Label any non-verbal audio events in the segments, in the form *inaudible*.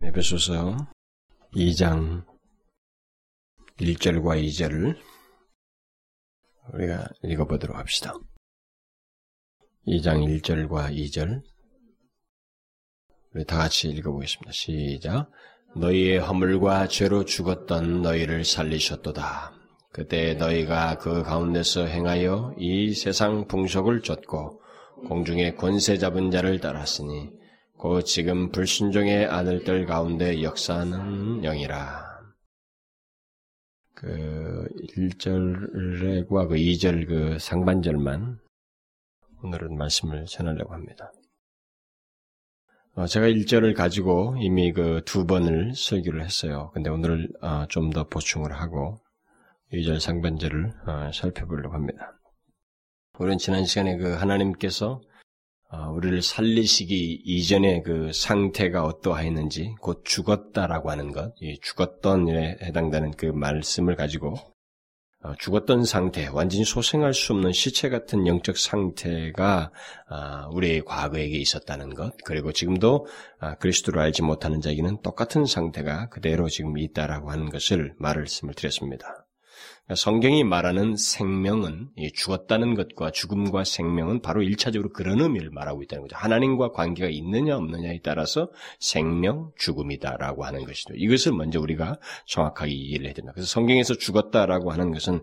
에베소서 2장 1절과 2절을 우리가 읽어보도록 합시다. 2장 1절과 2절 우리 다 같이 읽어보겠습니다. 시작. 너희의 허물과 죄로 죽었던 너희를 살리셨도다. 그때 너희가 그 가운데서 행하여 이 세상 풍속을 쫓고 공중의 권세 잡은 자를 따랐으니 곧 지금 불순종의 아들들 가운데 역사하는 영이라. 그 1절과 그 2절 그 상반절만 오늘은 말씀을 전하려고 합니다. 어, 제가 1절을 가지고 이미 그 두 번을 설교를 했어요. 근데 오늘 어, 좀더 보충을 하고 2절 상반절을 어, 살펴보려고 합니다. 우리는 지난 시간에 그 하나님께서 어, 우리를 살리시기 이전의 그 상태가 어떠하였는지 곧 죽었다라고 하는 것, 죽었던 에 해당되는 그 말씀을 가지고 어, 죽었던 상태, 완전히 소생할 수 없는 시체 같은 영적 상태가 아, 우리의 과거에게 있었다는 것, 그리고 지금도 아, 그리스도를 알지 못하는 자에게는 똑같은 상태가 그대로 지금 있다라고 하는 것을 말씀을 드렸습니다. 성경이 말하는 생명은 죽었다는 것과 죽음과 생명은 바로 1차적으로 그런 의미를 말하고 있다는 거죠. 하나님과 관계가 있느냐 없느냐에 따라서 생명, 죽음이다라고 하는 것이죠. 이것을 먼저 우리가 정확하게 이해를 해야 됩니다. 그래서 성경에서 죽었다라고 하는 것은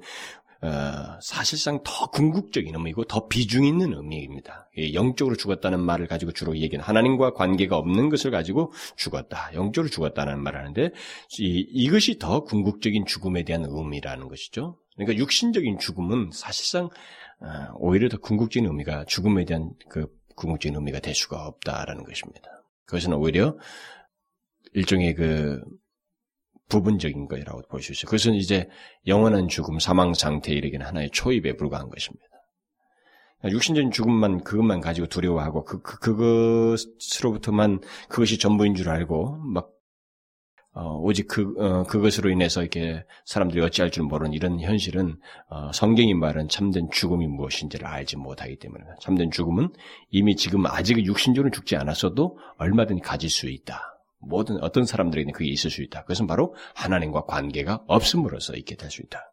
어, 사실상 더 궁극적인 의미고 더 비중 있는 의미입니다. 영적으로 죽었다는 말을 가지고 주로 얘기는 하나님과 관계가 없는 것을 가지고 죽었다. 영적으로 죽었다는 말을 하는데 이, 이것이 더 궁극적인 죽음에 대한 의미라는 것이죠. 그러니까 육신적인 죽음은 사실상 어, 오히려 더 궁극적인 의미가 죽음에 대한 그 궁극적인 의미가 될 수가 없다라는 것입니다. 그것은 오히려 일종의 그 부분적인 거라고 볼 수 있어요. 그것은 이제 영원한 죽음, 사망 상태 이르기는 하나의 초입에 불과한 것입니다. 육신적인 죽음만 그것만 가지고 두려워하고 그, 그 그것으로부터만 그것이 전부인 줄 알고 막 어, 오직 그 어, 그것으로 인해서 이렇게 사람들이 어찌할 줄 모르는 이런 현실은 어, 성경이 말한 참된 죽음이 무엇인지를 알지 못하기 때문에 참된 죽음은 이미 지금 아직 육신적으로 죽지 않았어도 얼마든지 가질 수 있다. 모든 어떤 사람들에게는 그게 있을 수 있다. 그것은 바로 하나님과 관계가 없음으로써 있게 될 수 있다.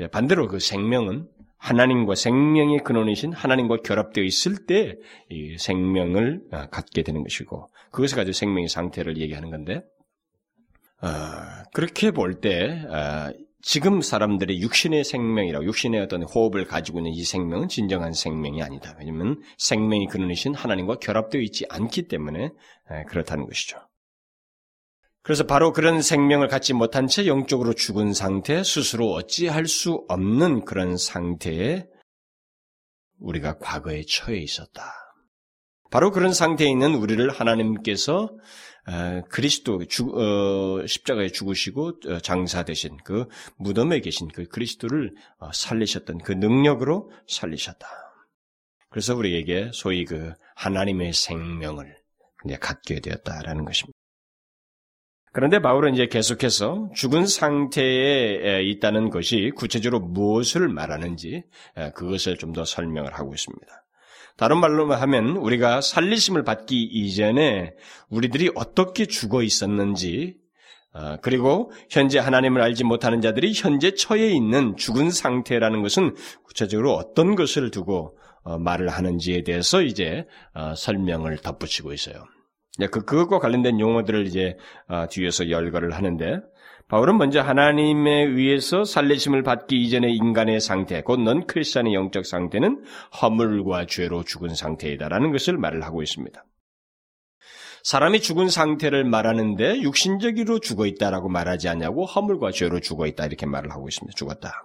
예, 반대로 그 생명은 하나님과 생명의 근원이신 하나님과 결합되어 있을 때 이 생명을 아, 갖게 되는 것이고 그것을 가지고 생명의 상태를 얘기하는 건데 어, 그렇게 볼때 어, 지금 사람들의 육신의 생명이라고 육신의 어떤 호흡을 가지고 있는 이 생명은 진정한 생명이 아니다. 왜냐하면 생명이 근원이신 하나님과 결합되어 있지 않기 때문에 그렇다는 것이죠. 그래서 바로 그런 생명을 갖지 못한 채 영적으로 죽은 상태, 스스로 어찌할 수 없는 그런 상태에 우리가 과거에 처해 있었다. 바로 그런 상태에 있는 우리를 하나님께서 그리스도 어, 십자가에 죽으시고 어, 장사 되신 그 무덤에 계신 그 그리스도를 어, 살리셨던 그 능력으로 살리셨다. 그래서 우리에게 소위 그 하나님의 생명을 이제 갖게 되었다라는 것입니다. 그런데 바울은 이제 계속해서 죽은 상태에 있다는 것이 구체적으로 무엇을 말하는지 그것을 좀 더 설명을 하고 있습니다. 다른 말로 하면 우리가 살리심을 받기 이전에 우리들이 어떻게 죽어 있었는지 어, 그리고 현재 하나님을 알지 못하는 자들이 현재 처해 있는 죽은 상태라는 것은 구체적으로 어떤 것을 두고 어, 말을 하는지에 대해서 이제 어, 설명을 덧붙이고 있어요. 그 그것과 관련된 용어들을 이제 뒤에서 열거를 하는데 바울은 먼저 하나님에 의해서 살리심을 받기 이전의 인간의 상태, 곧 넌 크리스천의 영적 상태는 허물과 죄로 죽은 상태이다라는 것을 말을 하고 있습니다. 사람이 죽은 상태를 말하는데 육신적으로 죽어 있다라고 말하지 않냐고 허물과 죄로 죽어 있다 이렇게 말을 하고 있습니다. 죽었다.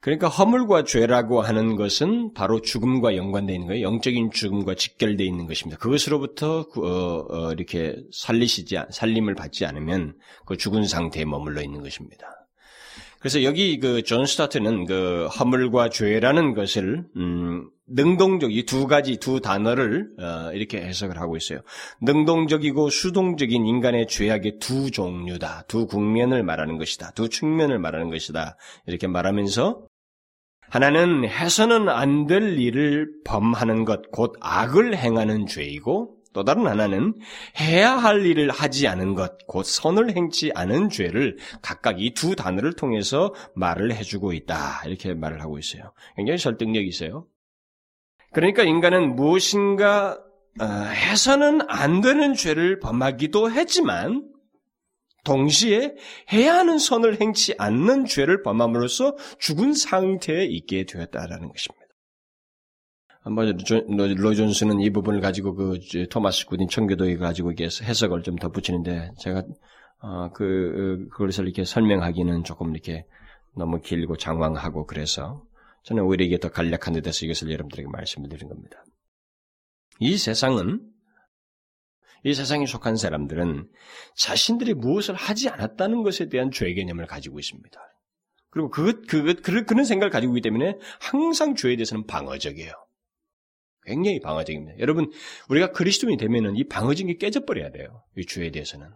그러니까 허물과 죄라고 하는 것은 바로 죽음과 연관되어 있는 거예요. 영적인 죽음과 직결되어 있는 것입니다. 그것으로부터 어, 어, 이렇게 살리시지 살림을 받지 않으면 그 죽은 상태에 머물러 있는 것입니다. 그래서 여기 그 존 스토트는 그 허물과 죄라는 것을 음, 능동적 이 두 가지 두 단어를 어, 이렇게 해석을 하고 있어요. 능동적이고 수동적인 인간의 죄악의 두 종류다, 두 국면을 말하는 것이다, 두 측면을 말하는 것이다 이렇게 말하면서 하나는 해서는 안 될 일을 범하는 것, 곧 악을 행하는 죄이고, 또 다른 하나는 해야 할 일을 하지 않은 것, 곧 선을 행치 않은 죄를 각각 이 두 단어를 통해서 말을 해주고 있다. 이렇게 말을 하고 있어요. 굉장히 설득력이 있어요. 그러니까 인간은 무엇인가 어, 해서는 안 되는 죄를 범하기도 했지만 동시에 해야 하는 선을 행치 않는 죄를 범함으로써 죽은 상태에 있게 되었다라는 것입니다. 한번 로존스는 이 부분을 가지고 그 토마스 구딘 청교도에 가지고 해석을 좀 덧붙이는데 제가 어, 그 그것을 이렇게 설명하기는 조금 이렇게 너무 길고 장황하고 그래서 저는 오히려 이게 더 간략한 듯해서 이것을 여러분들에게 말씀을 드린 겁니다. 이 세상은 이 세상에 속한 사람들은 자신들이 무엇을 하지 않았다는 것에 대한 죄 개념을 가지고 있습니다. 그리고 그것, 그것, 그런 생각을 가지고 있기 때문에 항상 죄에 대해서는 방어적이에요. 굉장히 방어적입니다. 여러분, 우리가 그리스도인이 되면은 이 방어적인 게 깨져버려야 돼요. 이 죄에 대해서는.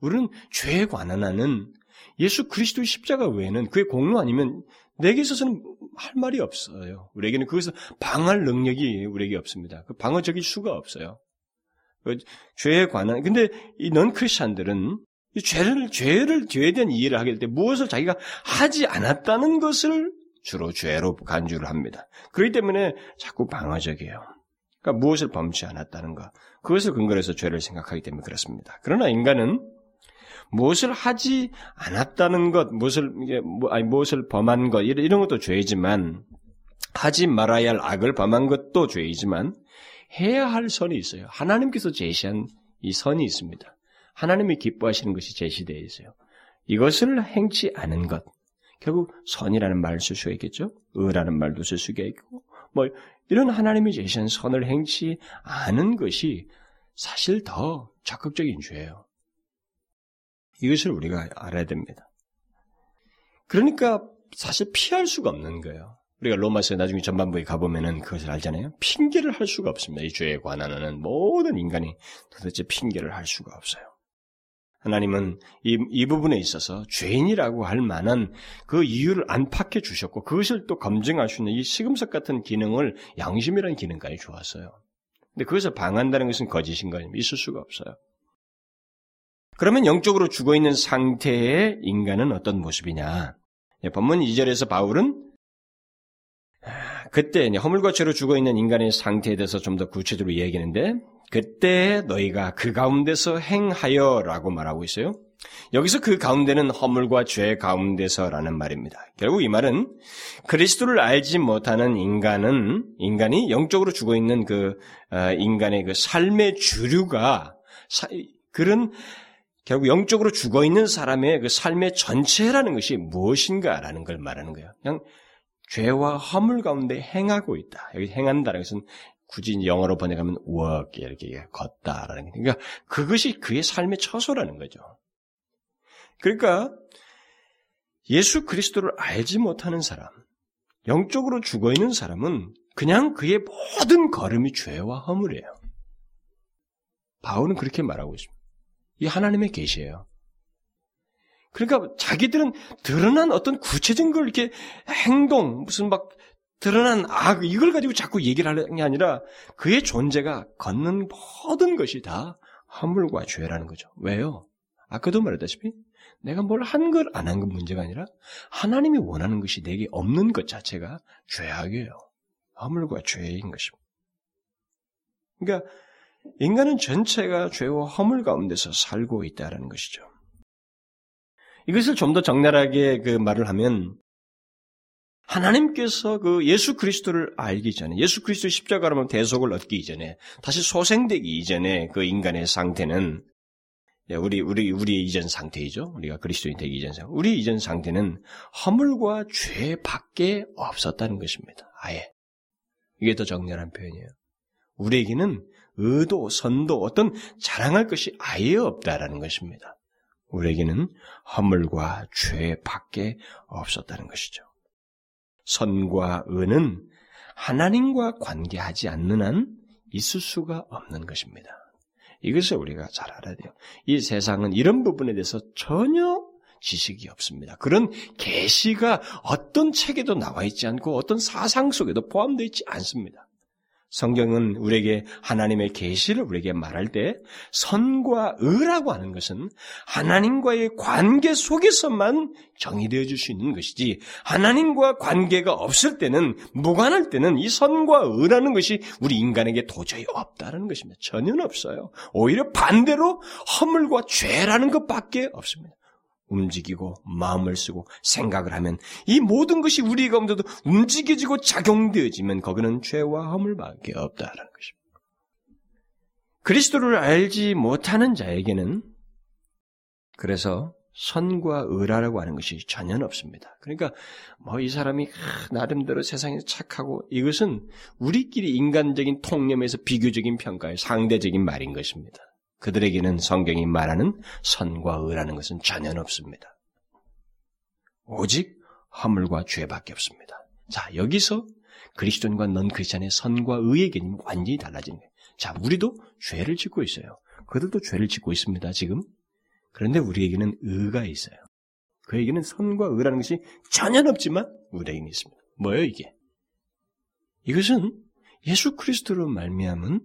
우리는 죄에 관한 하는 예수 그리스도의 십자가 외에는 그의 공로 아니면 내게 있어서는 할 말이 없어요. 우리에게는 그것을 방할 능력이 우리에게 없습니다. 그 방어적일 수가 없어요. 그 죄에 관한 근데 이 넌 크리스천들은 이 죄를 죄를 죄에 대한 이해를 하게 될 때 무엇을 자기가 하지 않았다는 것을 주로 죄로 간주를 합니다. 그렇기 때문에 자꾸 방어적이에요. 그러니까 무엇을 범치 않았다는 것 그것을 근거로 해서 죄를 생각하기 때문에 그렇습니다. 그러나 인간은 무엇을 하지 않았다는 것, 무엇을 뭐, 아니 무엇을 범한 것 이런 것도 죄이지만 하지 말아야 할 악을 범한 것도 죄이지만 해야 할 선이 있어요. 하나님께서 제시한 이 선이 있습니다. 하나님이 기뻐하시는 것이 제시되어 있어요. 이것을 행치 않은 것. 결국 선이라는 말을 쓸 수가 있겠죠. 의라는 말도 쓸 수가 있고 뭐 이런 하나님이 제시한 선을 행치 않은 것이 사실 더 적극적인 죄예요. 이것을 우리가 알아야 됩니다. 그러니까 사실 피할 수가 없는 거예요. 우리가 로마서에 나중에 전반부에 가보면은 그것을 알잖아요. 핑계를 할 수가 없습니다. 이 죄에 관한 모든 인간이 도대체 핑계를 할 수가 없어요. 하나님은 이, 이 부분에 있어서 죄인이라고 할 만한 그 이유를 안팎해 주셨고 그것을 또 검증할 수 있는 이 시금석 같은 기능을 양심이라는 기능까지 주었어요. 근데 그것을 방한다는 것은 거짓인 거예요. 있을 수가 없어요. 그러면 영적으로 죽어 있는 상태의 인간은 어떤 모습이냐? 예, 본문 2절에서 바울은 그때 허물과 죄로 죽어 있는 인간의 상태에 대해서 좀 더 구체적으로 얘기하는데 그때 너희가 그 가운데서 행하여라고 말하고 있어요. 여기서 그 가운데는 허물과 죄 가운데서라는 말입니다. 결국 이 말은 그리스도를 알지 못하는 인간은 인간이 영적으로 죽어 있는 그 어, 인간의 그 삶의 주류가 그런 결국 영적으로 죽어 있는 사람의 그 삶의 전체라는 것이 무엇인가라는 걸 말하는 거예요. 그냥 죄와 허물 가운데 행하고 있다. 여기 행한다는 것은 굳이 영어로 번역하면 work 이렇게 걷다라는 게 그러니까 그것이 그의 삶의 처소라는 거죠. 그러니까 예수 그리스도를 알지 못하는 사람, 영적으로 죽어 있는 사람은 그냥 그의 모든 걸음이 죄와 허물이에요. 바울은 그렇게 말하고 있습니다. 이 하나님의 계시예요. 그러니까 자기들은 드러난 어떤 구체적인 걸 이렇게 행동, 무슨 막 드러난 악, 이걸 가지고 자꾸 얘기를 하는 게 아니라 그의 존재가 걷는 모든 것이 다 허물과 죄라는 거죠. 왜요? 아까도 말했다시피 내가 뭘 한 걸 안 한 건 문제가 아니라 하나님이 원하는 것이 내게 없는 것 자체가 죄악이에요. 허물과 죄인 것입니다. 그러니까 인간은 전체가 죄와 허물 가운데서 살고 있다는 것이죠. 이것을 좀 더 적나라하게 그 말을 하면 하나님께서 그 예수 그리스도를 알기 전에 예수 그리스도 십자가로 대속을 얻기 이전에 다시 소생되기 이전에 그 인간의 상태는 예, 우리 우리 우리 이전 상태이죠. 우리가 그리스도인 되기 이전 상태. 우리 이전 상태는 허물과 죄밖에 없었다는 것입니다. 아예 이게 더 정렬한 표현이에요. 우리에게는 의도, 선도, 어떤 자랑할 것이 아예 없다라는 것입니다. 우리에게는 허물과 죄밖에 없었다는 것이죠. 선과 은은 하나님과 관계하지 않는 한 있을 수가 없는 것입니다. 이것을 우리가 잘 알아야 돼요. 이 세상은 이런 부분에 대해서 전혀 지식이 없습니다. 그런 계시가 어떤 책에도 나와 있지 않고 어떤 사상 속에도 포함되어 있지 않습니다. 성경은 우리에게 하나님의 계시를 우리에게 말할 때 선과 의라고 하는 것은 하나님과의 관계 속에서만 정의되어 줄 수 있는 것이지 하나님과 관계가 없을 때는 무관할 때는 이 선과 의라는 것이 우리 인간에게 도저히 없다는 것입니다. 전혀 없어요. 오히려 반대로 허물과 죄라는 것밖에 없습니다. 움직이고 마음을 쓰고 생각을 하면 이 모든 것이 우리 가운데도 움직여지고 작용되어지면 거기는 죄와 허물밖에 없다라는 것입니다. 그리스도를 알지 못하는 자에게는 그래서 선과 의라라고 하는 것이 전혀 없습니다. 그러니까 뭐 이 사람이 나름대로 세상에서 착하고 이것은 우리끼리 인간적인 통념에서 비교적인 평가의 상대적인 말인 것입니다. 그들에게는 성경이 말하는 선과 의라는 것은 전혀 없습니다. 오직 허물과 죄밖에 없습니다. 자, 여기서 그리스도인과 넌 크리스찬의 선과 의의 개념이 완전히 달라지는 거예요. 자, 우리도 죄를 짓고 있어요. 그들도 죄를 짓고 있습니다, 지금. 그런데 우리에게는 의가 있어요. 그에게는 선과 의라는 것이 전혀 없지만 우리에게는 있습니다. 뭐예요, 이게? 이것은 예수 그리스도로 말미암은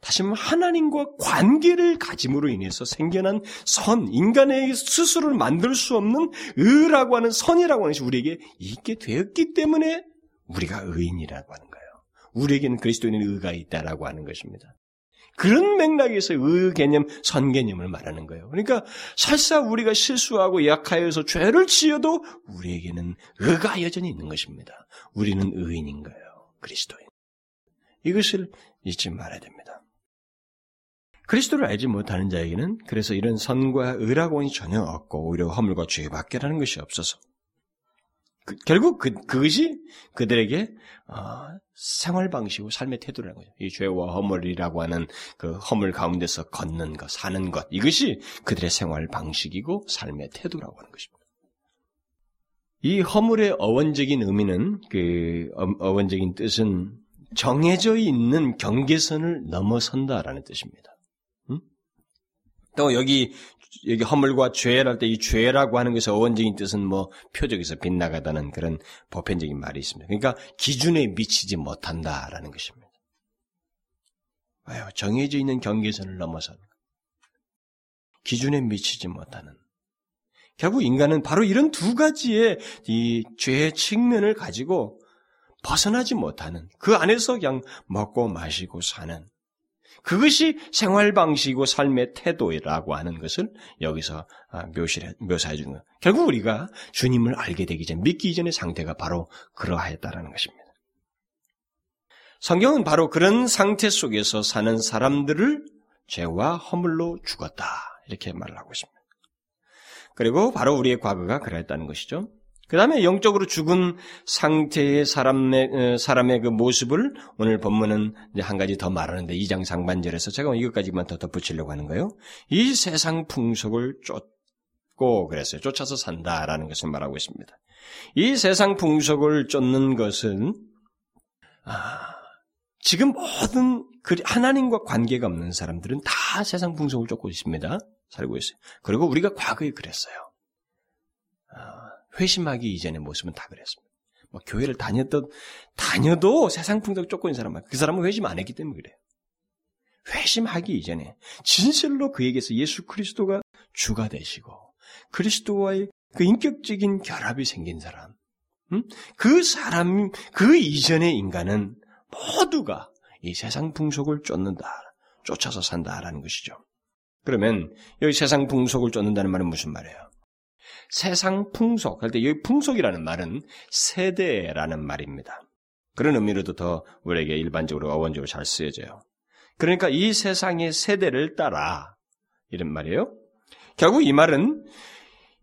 다시 한번 하나님과 관계를 가짐으로 인해서 생겨난 선, 인간의 스스로를 만들 수 없는 의라고 하는 선이라고 하는 것이 우리에게 있게 되었기 때문에 우리가 의인이라고 하는 거예요. 우리에게는 그리스도인의 의가 있다라고 하는 것입니다. 그런 맥락에서 의 개념, 선 개념을 말하는 거예요. 그러니까 설사 우리가 실수하고 약하여서 죄를 지어도 우리에게는 의가 여전히 있는 것입니다. 우리는 의인인 거예요. 그리스도인. 이것을 잊지 말아야 됩니다. 그리스도를 알지 못하는 자에게는 그래서 이런 선과 의라고는 전혀 없고 오히려 허물과 죄밖에라는 것이 없어서 그, 결국 그, 그것이 그들에게 어, 생활 방식이고 삶의 태도라는 거죠. 이 죄와 허물이라고 하는 그 허물 가운데서 걷는 것, 사는 것 이것이 그들의 생활 방식이고 삶의 태도라고 하는 것입니다. 이 허물의 어원적인 의미는 그 어, 원적인 뜻은 정해져 있는 경계선을 넘어선다라는 뜻입니다. 음? 또 여기 여기 허물과 죄랄 때 이 죄라고 하는 것의 어원적인 뜻은 뭐 표적에서 빗나가다는 그런 보편적인 말이 있습니다. 그러니까 기준에 미치지 못한다라는 것입니다. 왜요? 정해져 있는 경계선을 넘어선 기준에 미치지 못하는 결국 인간은 바로 이런 두 가지의 이 죄의 측면을 가지고 벗어나지 못하는 그 안에서 그냥 먹고 마시고 사는 그것이 생활 방식이고 삶의 태도라고 하는 것을 여기서 아, 묘사해 주는 거예요. 결국 우리가 주님을 알게 되기 전, 믿기 이전의 상태가 바로 그러하였다라는 것입니다. 성경은 바로 그런 상태 속에서 사는 사람들을 죄와 허물로 죽었다. 이렇게 말을 하고 있습니다. 그리고 바로 우리의 과거가 그러했다는 것이죠. 그 다음에 영적으로 죽은 상태의 사람의, 어, 사람의 그 모습을 오늘 본문은 이제 한 가지 더 말하는데 2장 상반절에서 제가 이것까지만 더 덧붙이려고 하는 거예요. 이 세상 풍속을 쫓고 그랬어요. 쫓아서 산다라는 것을 말하고 있습니다. 이 세상 풍속을 쫓는 것은, 아, 지금 모든 하나님과 관계가 없는 사람들은 다 세상 풍속을 쫓고 있습니다. 살고 있어요. 그리고 우리가 과거에 그랬어요. 아, 회심하기 이전의 모습은 다 그랬습니다. 뭐 교회를 다녔던 다녀도 세상 풍속 쫓고 있는 사람은 그 사람은 회심 안 했기 때문에 그래요. 회심하기 이전에 진실로 그에게서 예수 그리스도가 주가 되시고 그리스도와의 그 인격적인 결합이 생긴 사람, 음? 그 사람 그 이전의 인간은 모두가 이 세상 풍속을 쫓는다, 쫓아서 산다라는 것이죠. 그러면 여기 세상 풍속을 쫓는다는 말은 무슨 말이에요? 세상 풍속, 할 때 여기 풍속이라는 말은 세대라는 말입니다. 그런 의미로도 더 우리에게 일반적으로 어원적으로 잘 쓰여져요. 그러니까 이 세상의 세대를 따라 이런 말이에요. 결국 이 말은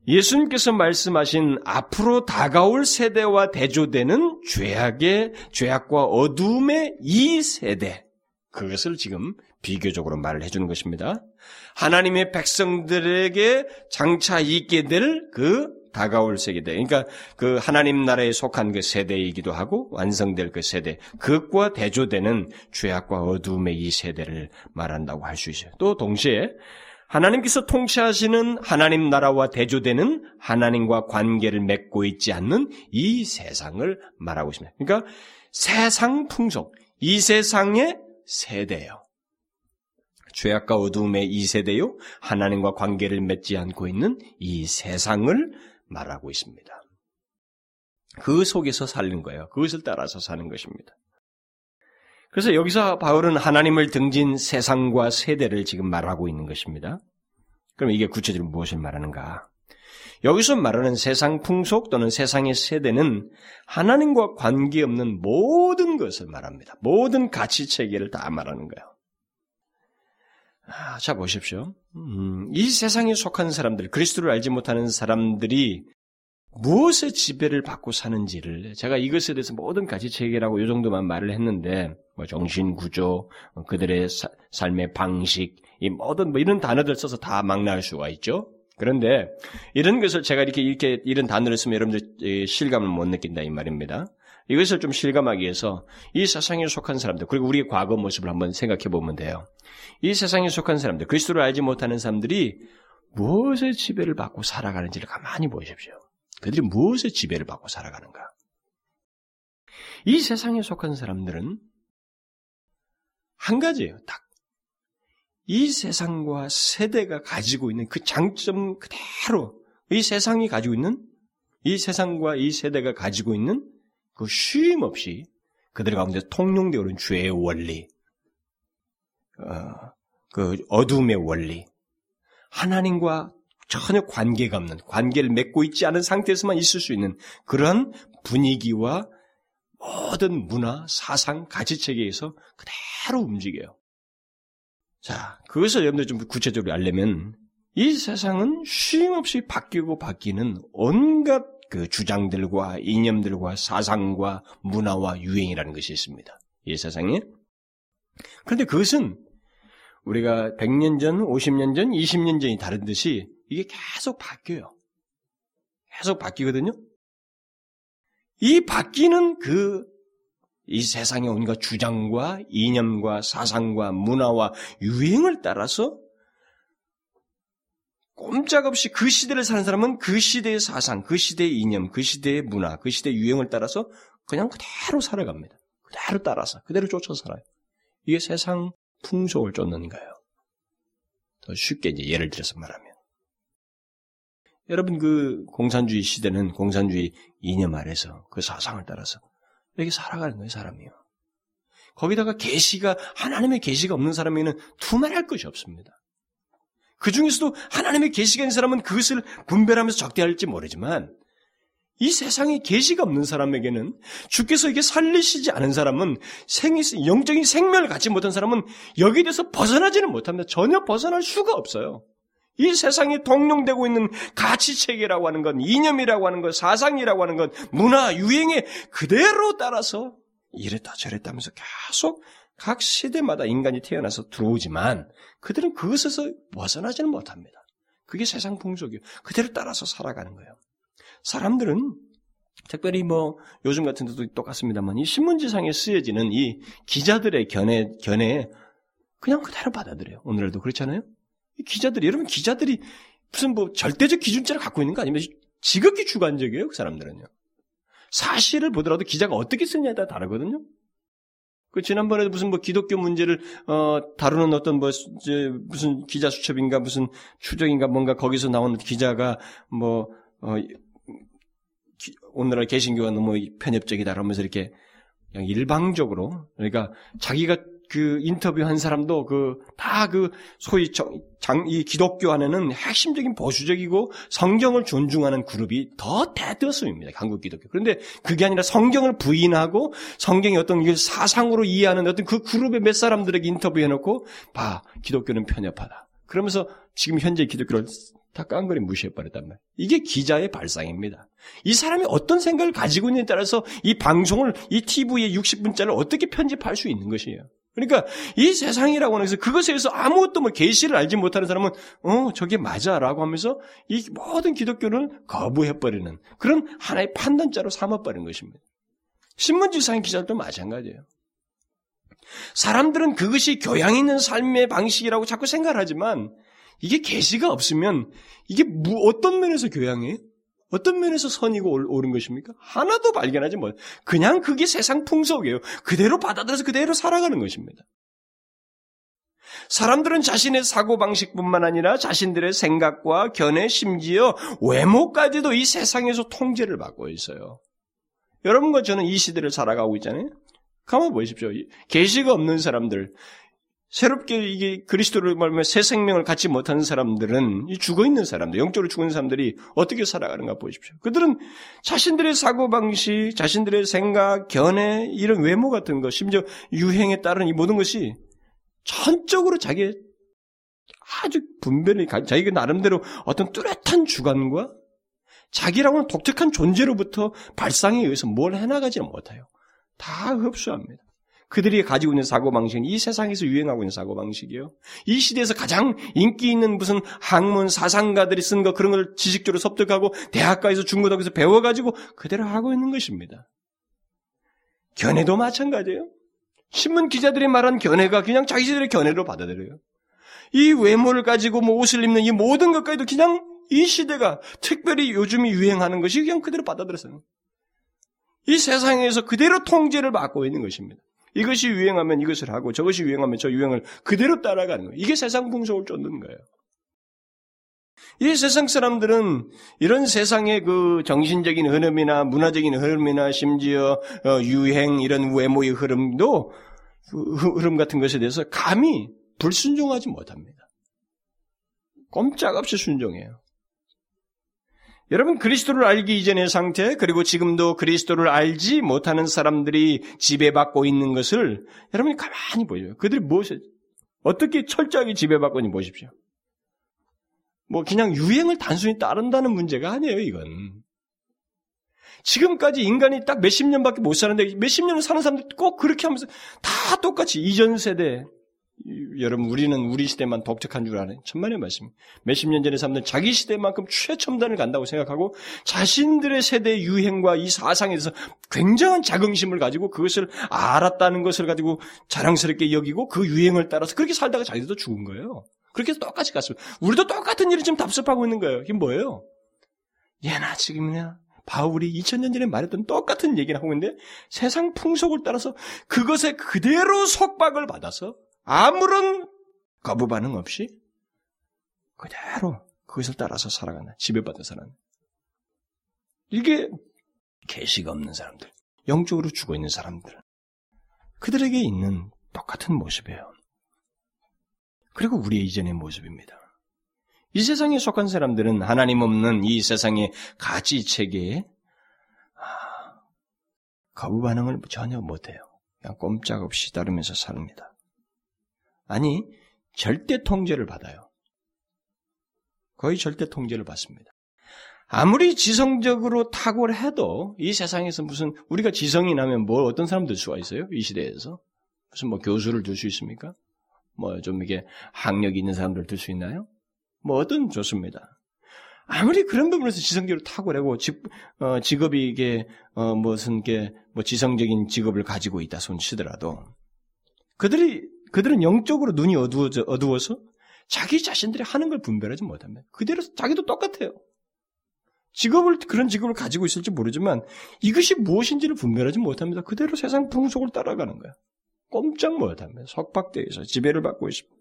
예수님께서 말씀하신 앞으로 다가올 세대와 대조되는 죄악의 죄악과 어둠의 이 세대 그것을 지금 비교적으로 말을 해주는 것입니다. 하나님의 백성들에게 장차 있게 될 그 다가올 세대, 그러니까 그 하나님 나라에 속한 그 세대이기도 하고 완성될 그 세대, 그것과 대조되는 죄악과 어둠의 이 세대를 말한다고 할 수 있어요. 또 동시에 하나님께서 통치하시는 하나님 나라와 대조되는 하나님과 관계를 맺고 있지 않는 이 세상을 말하고 있습니다. 그러니까 세상 풍속, 이 세상의 세대요. 죄악과 어두움의 이 세대요. 하나님과 관계를 맺지 않고 있는 이 세상을 말하고 있습니다. 그 속에서 살는 거예요. 그것을 따라서 사는 것입니다. 그래서 여기서 바울은 하나님을 등진 세상과 세대를 지금 말하고 있는 것입니다. 그럼 이게 구체적으로 무엇을 말하는가? 여기서 말하는 세상 풍속 또는 세상의 세대는 하나님과 관계없는 모든 것을 말합니다. 모든 가치 체계를 다 말하는 거예요. 아, 자 보십시오. 음, 이 세상에 속한 사람들, 그리스도를 알지 못하는 사람들이 무엇의 지배를 받고 사는지를 제가 이것에 대해서 모든 가치 체계라고 이 정도만 말을 했는데 뭐 정신 구조, 뭐 그들의 사, 삶의 방식, 이 모든 뭐 이런 단어들 써서 다 망라할 수가 있죠. 그런데 이런 것을 제가 이렇게 이렇게 이런 단어를 쓰면 여러분들 실감을 못 느낀다 이 말입니다. 이것을 좀 실감하기 위해서 이 세상에 속한 사람들 그리고 우리의 과거 모습을 한번 생각해 보면 돼요. 이 세상에 속한 사람들 그리스도를 알지 못하는 사람들이 무엇의 지배를 받고 살아가는지를 가만히 보십시오. 그들이 무엇의 지배를 받고 살아가는가? 이 세상에 속한 사람들은 한 가지예요. 딱. 이 세상과 세대가 가지고 있는 그 장점 그대로 이 세상이 가지고 있는 이 세상과 이 세대가 가지고 있는 그 쉼 없이 그들 가운데 통용되어 오는 죄의 원리, 어, 그 어둠의 원리, 하나님과 전혀 관계가 없는, 관계를 맺고 있지 않은 상태에서만 있을 수 있는 그런 분위기와 모든 문화, 사상, 가치체계에서 그대로 움직여요. 자, 그것을 여러분들 좀 구체적으로 알려면 이 세상은 쉼없이 바뀌고 바뀌는 온갖 그 주장들과 이념들과 사상과 문화와 유행이라는 것이 있습니다. 이 세상에. 그런데 그것은 우리가 100년 전, 50년 전, 20년 전이 다른 듯이 이게 계속 바뀌어요. 계속 바뀌거든요. 이 바뀌는 그, 이 세상의 온갖 주장과 이념과 사상과 문화와 유행을 따라서 꼼짝없이 그 시대를 사는 사람은 그 시대의 사상, 그 시대의 이념, 그 시대의 문화, 그 시대의 유행을 따라서 그냥 그대로 살아갑니다. 그대로 따라서, 그대로 쫓아 살아요. 이게 세상 풍속을 쫓는 거예요. 더 쉽게 이제 예를 들어서 말하면. 여러분 그 공산주의 시대는 공산주의 이념 아래서 그 사상을 따라서 이렇게 살아가는 거예요, 사람이요. 거기다가 계시가 하나님의 계시가 없는 사람에게는 두말할 것이 없습니다. 그 중에서도 하나님의 계시가 있는 사람은 그것을 분별하면서 적대할지 모르지만 이 세상에 계시가 없는 사람에게는 주께서 이게 살리시지 않은 사람은 생 영적인 생명을 갖지 못한 사람은 여기에 대해서 벗어나지는 못합니다. 전혀 벗어날 수가 없어요. 이 세상에 동용되고 있는 가치 체계라고 하는 건 이념이라고 하는 건 사상이라고 하는 건 문화 유행에 그대로 따라서 이랬다 저랬다 하면서 계속 각 시대마다 인간이 태어나서 들어오지만 그들은 그것에서 벗어나지는 못합니다. 그게 세상 풍속이에요. 그대로 따라서 살아가는 거예요. 사람들은 특별히 뭐 요즘 같은 데도 똑같습니다만 이 신문지상에 쓰여지는 이 기자들의 견해 견해 그냥 그대로 받아들여요. 오늘도 그렇잖아요. 기자들이, 여러분 기자들이 무슨 뭐 절대적 기준자를 갖고 있는 거 아니면 지극히 주관적이에요, 그 사람들은요. 사실을 보더라도 기자가 어떻게 쓰냐에 따라 다르거든요. 그 지난번에도 무슨 뭐 기독교 문제를 어 다루는 어떤 뭐 무슨 기자 수첩인가 무슨 추정인가 뭔가 거기서 나오는 기자가 뭐어 오늘날 개신교가 너무 편협적이다 그러면서 이렇게 그냥 일방적으로 그러니까 자기가 그 인터뷰한 사람도 그 다그 그 소위 장, 이 기독교 안에는 핵심적인 보수적이고 성경을 존중하는 그룹이 더 대다수입니다. 한국 기독교. 그런데 그게 아니라 성경을 부인하고 성경의 어떤 이 사상으로 이해하는 어떤 그 그룹의 몇 사람들에게 인터뷰해놓고 봐 기독교는 편협하다. 그러면서 지금 현재 기독교를 다 깡그리 무시해버렸단 말이에요. 이게 기자의 발상입니다. 이 사람이 어떤 생각을 가지고 있느냐에 따라서 이 방송을, 이 TV의 60분짜리를 어떻게 편집할 수 있는 것이에요. 그러니까 이 세상이라고 하는 것은 그것에 대해서 아무것도 뭐 계시를 알지 못하는 사람은 어 저게 맞아라고 하면서 이 모든 기독교를 거부해 버리는 그런 하나의 판단자로 삼아 버리는 것입니다. 신문지상의 기자들도 마찬가지예요. 사람들은 그것이 교양 있는 삶의 방식이라고 자꾸 생각하지만 이게 계시가 없으면 이게 어떤 면에서 교양이에요? 어떤 면에서 선이고 옳은 것입니까? 하나도 발견하지 못. 그냥 그게 세상 풍속이에요. 그대로 받아들여서 그대로 살아가는 것입니다. 사람들은 자신의 사고방식뿐만 아니라 자신들의 생각과 견해, 심지어 외모까지도 이 세상에서 통제를 받고 있어요. 여러분과 저는 이 시대를 살아가고 있잖아요. 가만 보십시오. 계시가 없는 사람들, 새롭게 이게 그리스도를 말하면 새 생명을 갖지 못하는 사람들은 죽어 있는 사람들, 영적으로 죽은 사람들이 어떻게 살아가는가 보십시오. 그들은 자신들의 사고 방식, 자신들의 생각, 견해, 이런 외모 같은 것, 심지어 유행에 따른 이 모든 것이 전적으로 자기 아주 분별이 자기가 나름대로 어떤 뚜렷한 주관과 자기라고는 독특한 존재로부터 발상에 의해서 뭘 해나가지 못해요. 다 흡수합니다. 그들이 가지고 있는 사고방식은 이 세상에서 유행하고 있는 사고방식이에요. 이 시대에서 가장 인기 있는 무슨 학문, 사상가들이 쓴 거 그런 걸 지식적으로 섭득하고 대학가에서 중고등학교에서 배워가지고 그대로 하고 있는 것입니다. 견해도 마찬가지예요. 신문 기자들이 말한 견해가 그냥 자기들의 견해로 받아들여요. 이 외모를 가지고 뭐 옷을 입는 이 모든 것까지도 그냥 이 시대가 특별히 요즘이 유행하는 것이 그냥 그대로 받아들였어요. 이 세상에서 그대로 통제를 받고 있는 것입니다. 이것이 유행하면 이것을 하고 저것이 유행하면 저 유행을 그대로 따라가는 거예요. 이게 세상 풍속을 쫓는 거예요. 이 세상 사람들은 이런 세상의 그 정신적인 흐름이나 문화적인 흐름이나 심지어 어, 유행 이런 외모의 흐름도 흐름 같은 것에 대해서 감히 불순종하지 못합니다. 꼼짝없이 순종해요. 여러분 그리스도를 알기 이전의 상태 그리고 지금도 그리스도를 알지 못하는 사람들이 지배받고 있는 것을 여러분이 가만히 보여요. 그들이 무엇을 어떻게 철저하게 지배받고 있는지 보십시오. 뭐 그냥 유행을 단순히 따른다는 문제가 아니에요, 이건. 지금까지 인간이 딱 몇십 년밖에 못 사는데 몇십 년을 사는 사람들 꼭 그렇게 하면서 다 똑같이 이전 세대 여러분 우리는 우리 시대만 독특한 줄 아는 천만의 말씀. 몇십 년 전에 사람들 자기 시대만큼 최첨단을 간다고 생각하고 자신들의 세대 유행과 이 사상에서 굉장한 자긍심을 가지고 그것을 알았다는 것을 가지고 자랑스럽게 여기고 그 유행을 따라서 그렇게 살다가 자기들도 죽은 거예요. 그렇게 해서 똑같이 갔습니다. 우리도 똑같은 일을 지금 답습하고 있는 거예요. 이게 뭐예요? 예나 지금이나 바울이 2000년 전에 말했던 똑같은 얘기를 하고 있는데 세상 풍속을 따라서 그것에 그대로 속박을 받아서 아무런 거부 반응 없이 그대로 그것을 따라서 살아가는 지배받은 사람. 이게 계시가 없는 사람들, 영적으로 죽어 있는 사람들, 그들에게 있는 똑같은 모습이에요. 그리고 우리의 이전의 모습입니다. 이 세상에 속한 사람들은 하나님 없는 이 세상의 가치 체계에 아, 거부 반응을 전혀 못해요. 그냥 꼼짝없이 따르면서 삽니다. 아니, 절대 통제를 받아요. 거의 절대 통제를 받습니다. 아무리 지성적으로 탁월해도 이 세상에서 무슨 우리가 지성이 나면 뭘 어떤 사람 들 수가 있어요? 이 시대에서 무슨 뭐 교수를 들 수 있습니까? 뭐 좀 이게 학력 있는 사람들 들 수 있나요? 뭐 어떤 좋습니다. 아무리 그런 부분에서 지성적으로 탁월하고 직, 어, 직업이 이게 어, 무슨 게뭐 지성적인 직업을 가지고 있다 손치더라도 그들이 그들은 영적으로 눈이 어두워져, 어두워서 자기 자신들이 하는 걸 분별하지 못합니다. 그대로 자기도 똑같아요. 직업을 그런 직업을 가지고 있을지 모르지만 이것이 무엇인지를 분별하지 못합니다. 그대로 세상 풍속을 따라가는 거야. 꼼짝 못합니다. 석박대에서 지배를 받고 있습니다.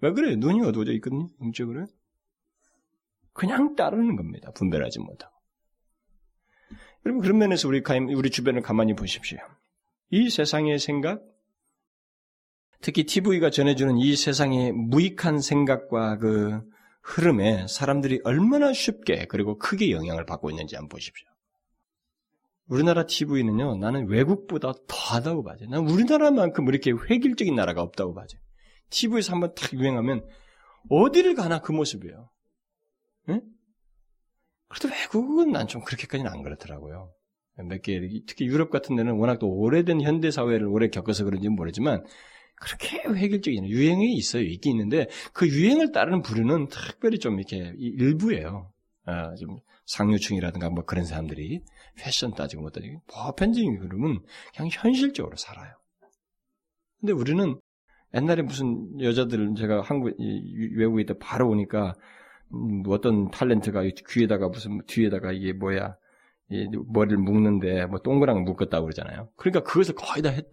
왜 그래요? 눈이 어두워져 있거든요. 영적으로. 그냥 따르는 겁니다. 분별하지 못하고. 여러분 그런 면에서 우리 우리 주변을 가만히 보십시오. 이 세상의 생각, 특히 TV가 전해주는 이 세상의 무익한 생각과 그 흐름에 사람들이 얼마나 쉽게 그리고 크게 영향을 받고 있는지 한번 보십시오. 우리나라 TV는요, 나는 외국보다 더 하다고 봐요. 난 우리나라만큼 이렇게 획일적인 나라가 없다고 봐요. TV에서 한번 탁 유행하면 어디를 가나 그 모습이에요. 응? 그래도 외국은 난 좀 그렇게까지는 안 그렇더라고요. 몇 개, 특히 유럽 같은 데는 워낙 또 오래된 현대사회를 오래 겪어서 그런지는 모르지만 그렇게 획일적인 유행이 있어요. 있긴 있는데 그 유행을 따르는 부류는 특별히 좀 이렇게 일부예요. 아, 좀 상류층이라든가 뭐 그런 사람들이 패션 따지고 뭐 따지고 보편적인 그룹은 그냥 현실적으로 살아요. 근데 우리는 옛날에 무슨 여자들 제가 한국 외국에 있다 바로 오니까 음, 어떤 탤런트가 귀에다가 무슨 뒤에다가 이게 뭐야 이 머리를 묶는데 뭐 동그랑 묶었다고 그러잖아요. 그러니까 그것을 거의 다 했.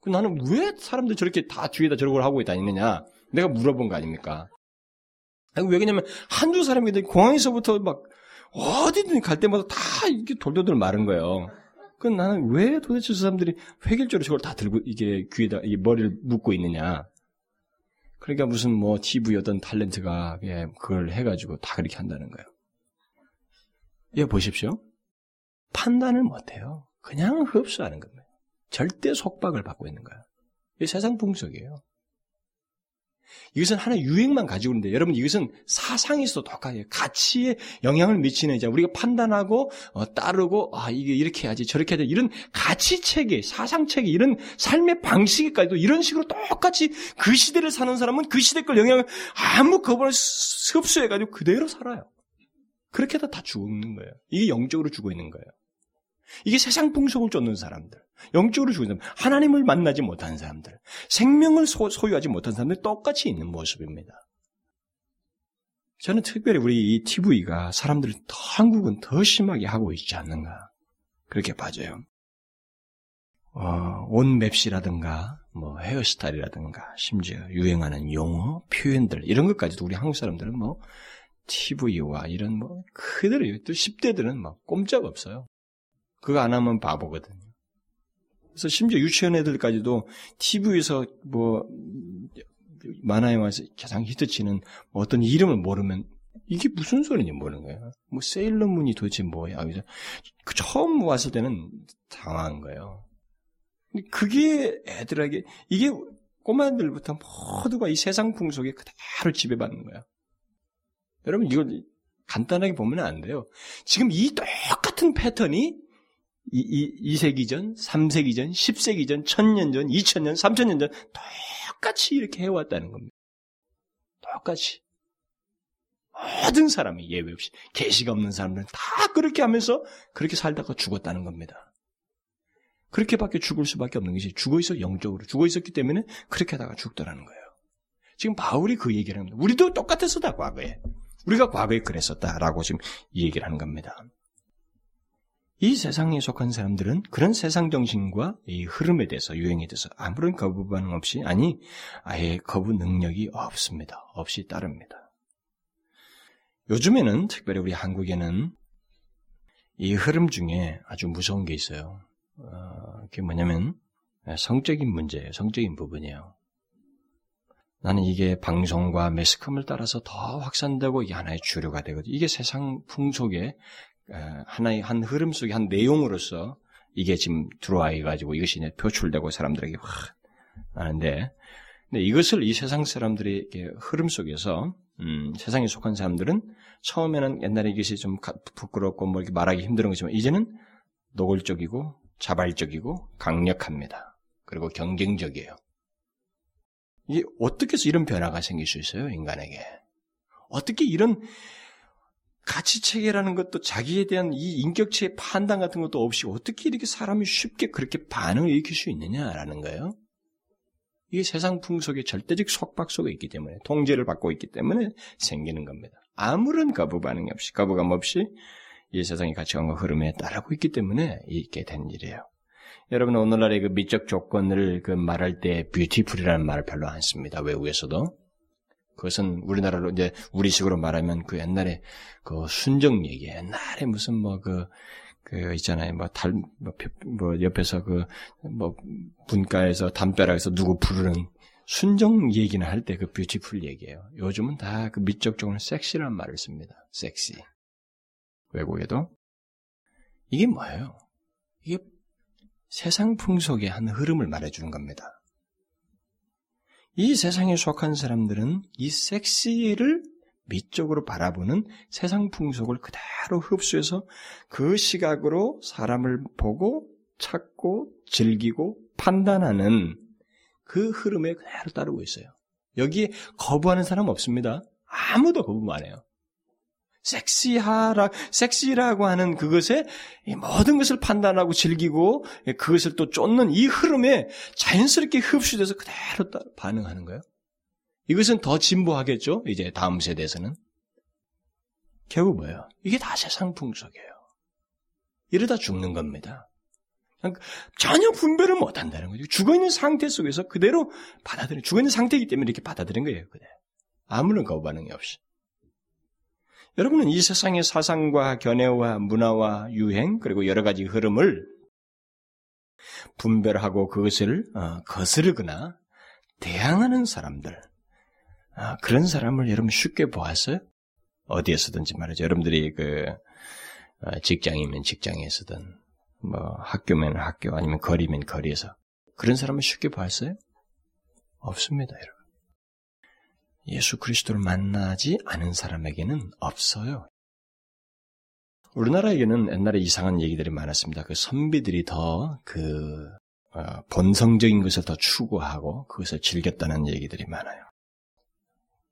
그 나는 왜 사람들 저렇게 다 뒤에다 걸 하고 다니느냐? 내가 물어본 거 아닙니까? 아니, 왜 그러냐면 한두 사람이 공항에서부터 막 어디든 갈 때마다 다 이게 돌돌돌 마른 거예요. 그 나는 왜 도대체 저 사람들이 획일적으로 저걸 다 들고 이게 귀에다 이 머리를 묶고 있느냐? 그러니까 무슨 뭐 TV 어떤 탤런트가 예, 그걸 해가지고 다 그렇게 한다는 거예요. 예, 보십시오. 판단을 못해요. 그냥 흡수하는 겁니다. 절대 속박을 받고 있는 거예요. 이 세상 풍속이에요. 이것은 하나의 유행만 가지고 있는데 여러분 이것은 사상에서도 똑같아요. 가치에 영향을 미치는 이제 우리가 판단하고 어, 따르고 아 이게 이렇게 해야지 저렇게 해야지 이런 가치 체계, 사상 체계 이런 삶의 방식까지도 이런 식으로 똑같이 그 시대를 사는 사람은 그 시대 걸 영향을 아무 거부를 흡수해 가지고 그대로 살아요. 그렇게 해다 다 죽는 거예요. 이게 영적으로 죽어 있는 거예요. 이게 세상 풍속을 쫓는 사람들, 영적으로 죽은 사람, 하나님을 만나지 못한 사람들, 생명을 소, 유하지 못한 사람들 똑같이 있는 모습입니다. 저는 특별히 우리 이 TV가 사람들을 더 한국은 더 심하게 하고 있지 않는가 그렇게 봐져요. 어, 온 맵시라든가 뭐 헤어스타일이라든가 심지어 유행하는 용어, 표현들 이런 것까지도 우리 한국 사람들은 뭐 TV와 이런 뭐 그대로 또 10대들은 막 꼼짝 없어요. 그거 안 하면 바보거든요. 그래서 심지어 유치원 애들까지도 TV에서 뭐 만화 영화에서 가장 히트치는 어떤 이름을 모르면 이게 무슨 소리인지 모르는 거예요. 뭐 세일러문이 도대체 뭐야? 그래서 그 처음 왔을 때는 당황한 거예요. 그게 애들에게 이게 꼬마들부터 모두가 이 세상 풍속에 그대로 지배받는 거야. 여러분 이걸 간단하게 보면 안 돼요. 지금 이 똑같은 패턴이 2, 2세기 전, 3세기 전, 10세기 전, 1000년 전, 2000년, 3000년 전 똑같이 이렇게 해왔다는 겁니다. 똑같이. 모든 사람이 예외 없이 계시가 없는 사람들은 다 그렇게 하면서 그렇게 살다가 죽었다는 겁니다. 그렇게밖에 죽을 수밖에 없는 것이 죽어 있어 영적으로 죽어 있었기 때문에 그렇게 하다가 죽더라는 거예요. 지금 바울이 그 얘기를 합니다. 우리도 똑같았었다 과거에 우리가 과거에 그랬었다라고 지금 이 얘기를 하는 겁니다. 이 세상에 속한 사람들은 그런 세상 정신과 이 흐름에 대해서 유행에 대해서 아무런 거부 반응 없이 아니 아예 거부 능력이 없습니다. 없이 따릅니다. 요즘에는 특별히 우리 한국에는 이 흐름 중에 아주 무서운 게 있어요. 어, 그게 뭐냐면 성적인 문제예요. 성적인 부분이에요. 나는 이게 방송과 매스컴을 따라서 더 확산되고 이게 하나의 주류가 되거든요. 이게 세상 풍속의 하나의 한 흐름 속의 한 내용으로서 이게 지금 들어와 가지고 이것이 이제 표출되고 사람들에게 확 나는데 근데 이것을 이 세상 사람들의 흐름 속에서 음, 세상에 속한 사람들은 처음에는 옛날에 이것이 좀 부끄럽고 뭐 이렇게 말하기 힘든 거지만 이제는 노골적이고 자발적이고 강력합니다. 그리고 경쟁적이에요. 이게 어떻게 해서 이런 변화가 생길 수 있어요, 인간에게? 어떻게 이런 가치 체계라는 것도 자기에 대한 이 인격체의 판단 같은 것도 없이 어떻게 이렇게 사람이 쉽게 그렇게 반응을 일으킬 수 있느냐라는 거예요. 이게 세상 풍속의 절대적 속박 속에 있기 때문에 통제를 받고 있기 때문에 생기는 겁니다. 아무런 거부 반응이 없이 거부감 없이 이 세상의 가치관과 흐름에 따르고 있기 때문에 있게 된 일이에요. 여러분 오늘날의 그 미적 조건을 그 말할 때 뷰티풀이라는 말을 별로 안 씁니다. 외국에서도 그것은 우리나라로 이제 우리식으로 말하면 그 옛날에 그 순정 얘기, 옛날에 무슨 뭐 그, 그 있잖아요. 뭐 달, 뭐, 뭐 옆에서 그, 뭐 분가에서 담벼락에서 누구 부르는 순정 얘기는 할때 그 뷰티풀 얘기예요. 요즘은 다 그 미적 적으로 섹시란 말을 씁니다. 섹시. 외국에도. 이게 뭐예요? 이게 세상 풍속의 한 흐름을 말해주는 겁니다. 이 세상에 속한 사람들은 이 섹시를 미적으로 바라보는 세상 풍속을 그대로 흡수해서 그 시각으로 사람을 보고 찾고 즐기고 판단하는 그 흐름에 그대로 따르고 있어요. 여기에 거부하는 사람 없습니다. 아무도 거부 안 해요. 섹시하라, 섹시라고 하는 그것에 모든 것을 판단하고 즐기고 그것을 또 쫓는 이 흐름에 자연스럽게 흡수돼서 그대로 반응하는 거예요. 이것은 더 진보하겠죠? 이제 다음 세대에서는. 결국 뭐예요? 이게 다 세상 풍속이에요. 이러다 죽는 겁니다. 전혀 분별을 못 한다는 거죠. 죽어 있는 상태 속에서 그대로 받아들여. 죽어 있는 상태이기 때문에 이렇게 받아들인 거예요. 그대. 아무런 거부 반응이 없이. 여러분은 이 세상의 사상과 견해와 문화와 유행 그리고 여러 가지 흐름을 분별하고 그것을 어, 거스르거나 대항하는 사람들 아, 그런 사람을 여러분 쉽게 보았어요? 어디에서든지 말이죠. 여러분들이 그 어, 직장이면 직장에서든 뭐 학교면 학교 아니면 거리면 거리에서 그런 사람을 쉽게 봤어요? 없습니다, 여러분. 예수 그리스도를 만나지 않은 사람에게는 없어요. 우리나라에게는 옛날에 이상한 얘기들이 많았습니다. 그 선비들이 더그 어, 본성적인 것을 더 추구하고 그것을 즐겼다는 얘기들이 많아요.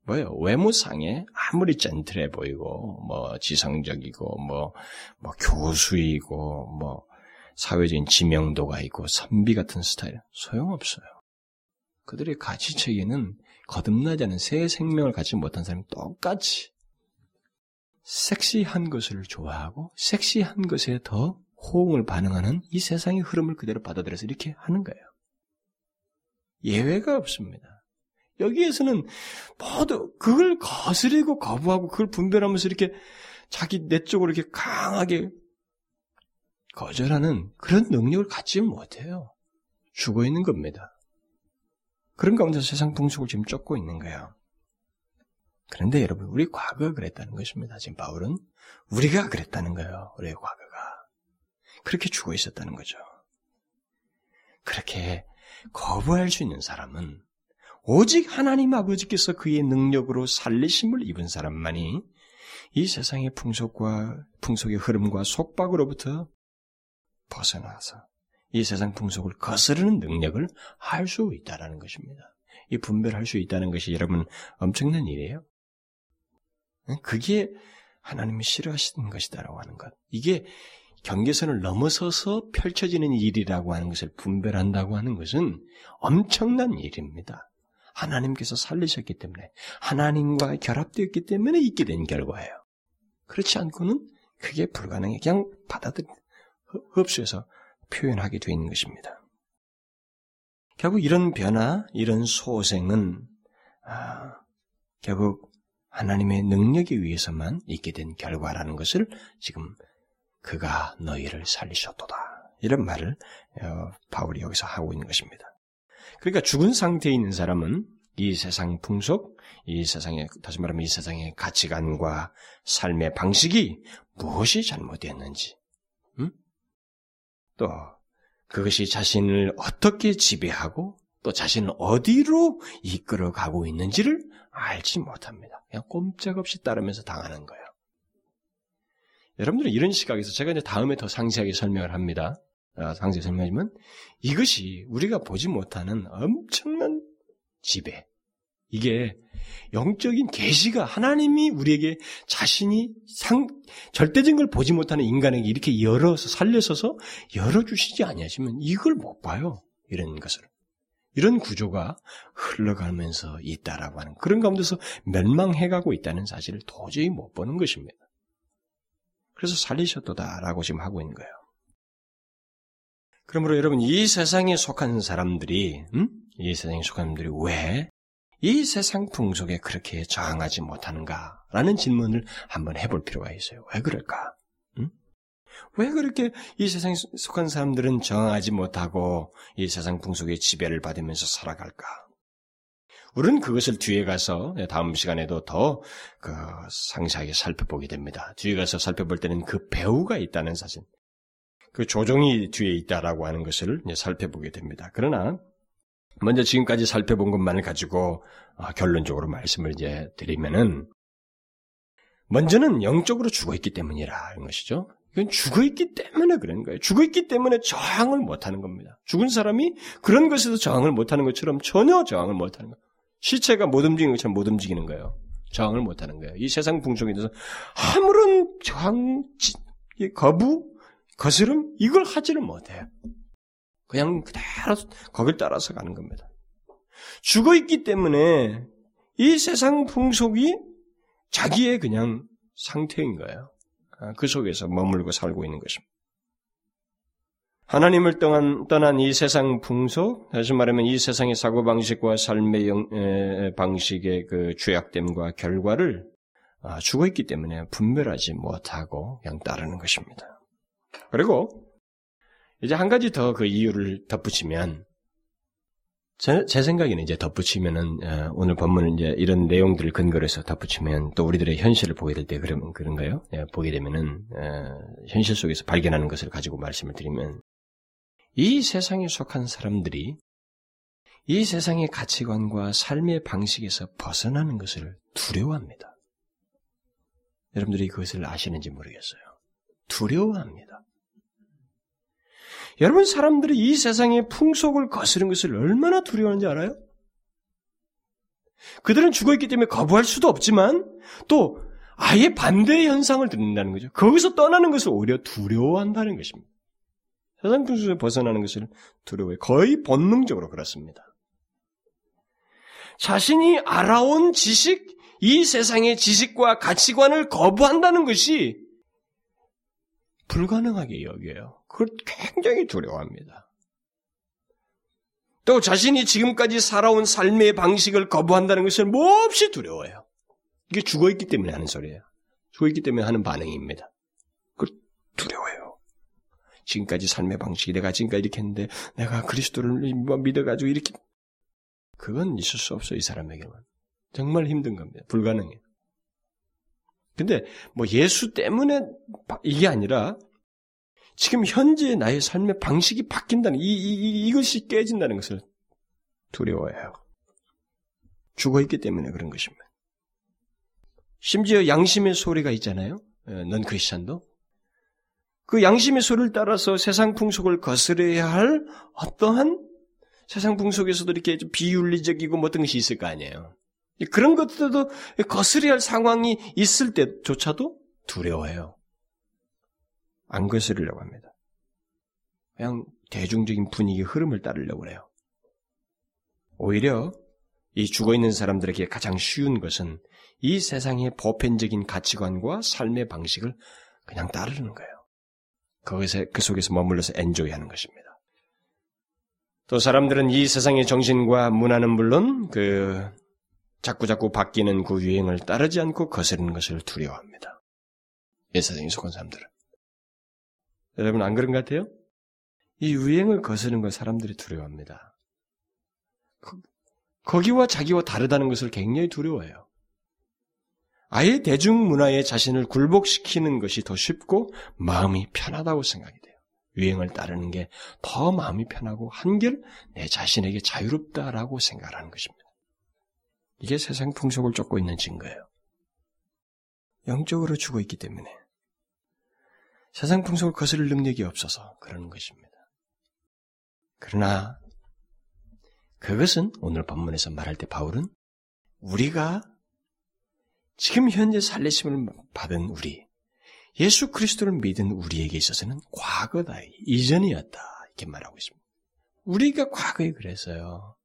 뭐예요? 외모상에 아무리 젠틀해 보이고 뭐 지성적이고 뭐뭐 뭐 교수이고 뭐 사회적인 지명도가 있고 선비 같은 스타일 소용없어요. 그들의 가치체계는 거듭나지 않은 새 생명을 갖지 못한 사람이 똑같이 섹시한 것을 좋아하고 섹시한 것에 더 호응을 반응하는 이 세상의 흐름을 그대로 받아들여서 이렇게 하는 거예요. 예외가 없습니다. 여기에서는 모두 그걸 거스리고 거부하고 그걸 분별하면서 이렇게 자기 내적으로 이렇게 강하게 거절하는 그런 능력을 갖지 못해요. 죽어 있는 겁니다. 그런 가운데 세상 풍속을 지금 쫓고 있는 거예요. 그런데 여러분, 우리 과거가 그랬다는 것입니다. 지금 바울은 우리가 그랬다는 거예요. 우리의 과거가. 그렇게 죽어 있었다는 거죠. 그렇게 거부할 수 있는 사람은 오직 하나님 아버지께서 그의 능력으로 살리심을 입은 사람만이 이 세상의 풍속과 풍속의 흐름과 속박으로부터 벗어나서 이 세상 풍속을 거스르는 능력을 할 수 있다라는 것입니다. 이 분별할 수 있다는 것이 여러분 엄청난 일이에요. 그게 하나님이 싫어하시는 것이다라고 하는 것. 이게 경계선을 넘어서서 펼쳐지는 일이라고 하는 것을 분별한다고 하는 것은 엄청난 일입니다. 하나님께서 살리셨기 때문에 하나님과 결합되었기 때문에 있게 된 결과예요. 그렇지 않고는 그게 불가능해. 그냥 받아들 흡수해서 표현하게 되어 있는 것입니다. 결국 이런 변화, 이런 소생은 아, 결국 하나님의 능력에 의해서만 있게 된 결과라는 것을 지금 그가 너희를 살리셨도다. 이런 말을 어, 바울이 여기서 하고 있는 것입니다. 그러니까 죽은 상태에 있는 사람은 이 세상 풍속, 이 세상의, 다시 말하면 이 세상의 가치관과 삶의 방식이 무엇이 잘못되었는지, 음? 또 그것이 자신을 어떻게 지배하고 또 자신을 어디로 이끌어 가고 있는지를 알지 못합니다. 그냥 꼼짝없이 따르면서 당하는 거예요. 여러분들은 이런 시각에서 제가 이제 다음에 더 상세하게 설명을 합니다. 아, 상세히 설명하지만 이것이 우리가 보지 못하는 엄청난 지배. 이게 영적인 계시가 하나님이 우리에게 자신이 상 절대적인 걸 보지 못하는 인간에게 이렇게 열어서 살려서서 열어 주시지 아니하시면 이걸 못 봐요. 이런 것을. 이런 구조가 흘러가면서 있다라고 하는 그런 가운데서 멸망해가고 있다는 사실을 도저히 못 보는 것입니다. 그래서 살리셨도다라고 지금 하고 있는 거예요. 그러므로 여러분 이 세상에 속한 사람들이 음? 이 세상에 속한 사람들이 왜 이 세상 풍속에 그렇게 저항하지 못하는가 라는 질문을 한번 해볼 필요가 있어요. 왜 그럴까? 음? 왜 그렇게 이 세상에 속한 사람들은 저항하지 못하고 이 세상 풍속의 지배를 받으면서 살아갈까? 우리는 그것을 뒤에 가서 다음 시간에도 더 그 상세하게 살펴보게 됩니다. 뒤에 가서 살펴볼 때는 그 배우가 있다는 사실, 그 조종이 뒤에 있다라고 하는 것을 살펴보게 됩니다. 그러나 먼저 지금까지 살펴본 것만을 가지고 아, 결론적으로 말씀을 이제 드리면은 먼저는 영적으로 죽어 있기 때문이라는 것이죠. 이건 죽어 있기 때문에 그런 거예요. 죽어 있기 때문에 저항을 못 하는 겁니다. 죽은 사람이 그런 것에서 저항을 못 하는 것처럼 전혀 저항을 못 하는 거예요. 시체가 못 움직이는 것처럼 못 움직이는 거예요. 저항을 못 하는 거예요. 이 세상 풍속에 대해서 아무런 저항, 거부, 거스름, 이걸 하지를 못해요. 그냥 그대로 거길 따라서 가는 겁니다. 죽어 있기 때문에 이 세상 풍속이 자기의 그냥 상태인 거예요. 아, 그 속에서 머물고 살고 있는 것입니다. 하나님을 떠난, 떠난 이 세상 풍속, 다시 말하면 이 세상의 사고방식과 삶의 영, 에, 방식의 그 죄악됨과 결과를 아, 죽어있기 때문에 분별하지 못하고 그냥 따르는 것입니다. 그리고 이제 한 가지 더 그 이유를 덧붙이면 제, 제 생각에는 이제 덧붙이면은 어, 오늘 본문은 이제 이런 내용들을 근거로 해서 덧붙이면 또 우리들의 현실을 보게 될 때 그러면 그런가요? 예, 보게 되면은 어, 현실 속에서 발견하는 것을 가지고 말씀을 드리면 이 세상에 속한 사람들이 이 세상의 가치관과 삶의 방식에서 벗어나는 것을 두려워합니다. 여러분들이 그것을 아시는지 모르겠어요. 두려워합니다. 여러분 사람들이 이 세상의 풍속을 거스른 것을 얼마나 두려워하는지 알아요? 그들은 죽어 있기 때문에 거부할 수도 없지만 또 아예 반대의 현상을 듣는다는 거죠. 거기서 떠나는 것을 오히려 두려워한다는 것입니다. 세상 풍속에서 벗어나는 것을 두려워해. 거의 본능적으로 그렇습니다. 자신이 알아온 지식, 이 세상의 지식과 가치관을 거부한다는 것이 불가능하게 여겨요. 그걸 굉장히 두려워합니다. 또 자신이 지금까지 살아온 삶의 방식을 거부한다는 것을 몹시 두려워해요. 이게 죽어있기 때문에 하는 소리예요. 죽어있기 때문에 하는 반응입니다. 그걸 두려워해요. 지금까지 삶의 방식이 내가 지금까지 이렇게 했는데 내가 그리스도를 뭐 믿어가지고 이렇게 그건 있을 수 없어요. 이 사람에게는. 정말 힘든 겁니다. 불가능해요. 근데 뭐 예수 때문에 이게 아니라 지금 현재 나의 삶의 방식이 바뀐다는 이, 이, 이 것이 깨진다는 것을 두려워해요. 죽어 있기 때문에 그런 것입니다. 심지어 양심의 소리가 있잖아요. 어, 넌 크리스천도 그 양심의 소리를 따라서 세상 풍속을 거스려야 할 어떠한 세상 풍속에서도 이렇게 비윤리적이고 뭐 어떤 것이 있을 거 아니에요. 그런 것들도 거스려야 할 상황이 있을 때조차도 두려워해요. 안 거스르려고 합니다. 그냥 대중적인 분위기 흐름을 따르려고 그래요. 오히려 이 죽어 있는 사람들에게 가장 쉬운 것은 이 세상의 보편적인 가치관과 삶의 방식을 그냥 따르는 거예요. 거기서 그 속에서 머물러서 엔조이하는 것입니다. 또 사람들은 이 세상의 정신과 문화는 물론 그 자꾸자꾸 바뀌는 그 유행을 따르지 않고 거스르는 것을 두려워합니다. 이 세상에 속한 사람들은. 여러분 안 그런 것 같아요? 이 유행을 거스르는 걸 사람들이 두려워합니다. 거기와 자기와 다르다는 것을 굉장히 두려워해요. 아예 대중문화에 자신을 굴복시키는 것이 더 쉽고 마음이 편하다고 생각이 돼요. 유행을 따르는 게 더 마음이 편하고 한결 내 자신에게 자유롭다라고 생각하는 것입니다. 이게 세상 풍속을 쫓고 있는 증거예요. 영적으로 죽어 있기 때문에 세상 풍속을 거스를 능력이 없어서 그러는 것입니다. 그러나 그것은 오늘 본문에서 말할 때 바울은 우리가 지금 현재 살리심을 받은 우리, 예수 그리스도를 믿은 우리에게 있어서는 과거다, 이전이었다, 이렇게 말하고 있습니다. 우리가 과거에 그랬어요.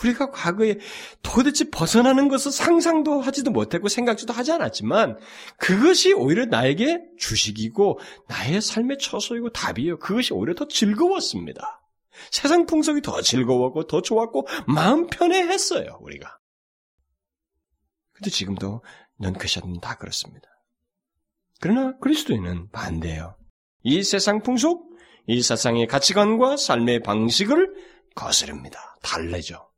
우리가 과거에 도대체 벗어나는 것을 상상도 하지도 못했고 생각지도 하지 않았지만 그것이 오히려 나에게 주식이고 나의 삶의 처소이고 답이에요. 그것이 오히려 더 즐거웠습니다. 세상 풍속이 더 즐거웠고 더 좋았고 마음 편해했어요. 우리가. 근데 지금도 넌크샷은 다 그렇습니다. 그러나 그리스도인은 반대예요. 이 세상 풍속, 이 세상의 가치관과 삶의 방식을 거스릅니다. 달래죠.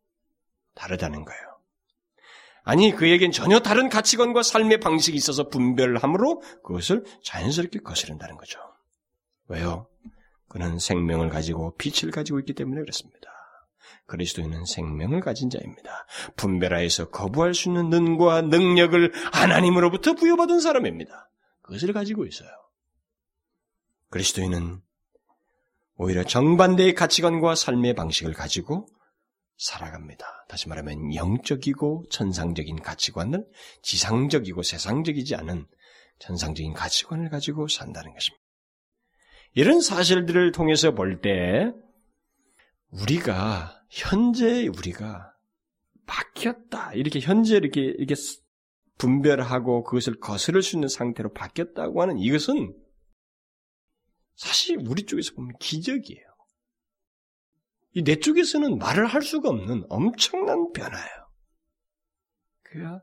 다르다는 거예요. 아니, 그에겐 전혀 다른 가치관과 삶의 방식이 있어서 분별함으로 그것을 자연스럽게 거스른다는 거죠. 왜요? 그는 생명을 가지고 빛을 가지고 있기 때문에 그렇습니다. 그리스도인은 생명을 가진 자입니다. 분별하여서 거부할 수 있는 능과 능력을 하나님으로부터 부여받은 사람입니다. 그것을 가지고 있어요. 그리스도인은 오히려 정반대의 가치관과 삶의 방식을 가지고 살아갑니다. 다시 말하면 영적이고 천상적인 가치관을 지상적이고 세상적이지 않은 천상적인 가치관을 가지고 산다는 것입니다. 이런 사실들을 통해서 볼 때 우리가 현재 우리가 바뀌었다 이렇게 현재 이렇게 이렇게 분별하고 그것을 거스를 수 있는 상태로 바뀌었다고 하는 이것은 사실 우리 쪽에서 보면 기적이에요. 이 내 쪽에서는 말을 할 수가 없는 엄청난 변화예요. 그가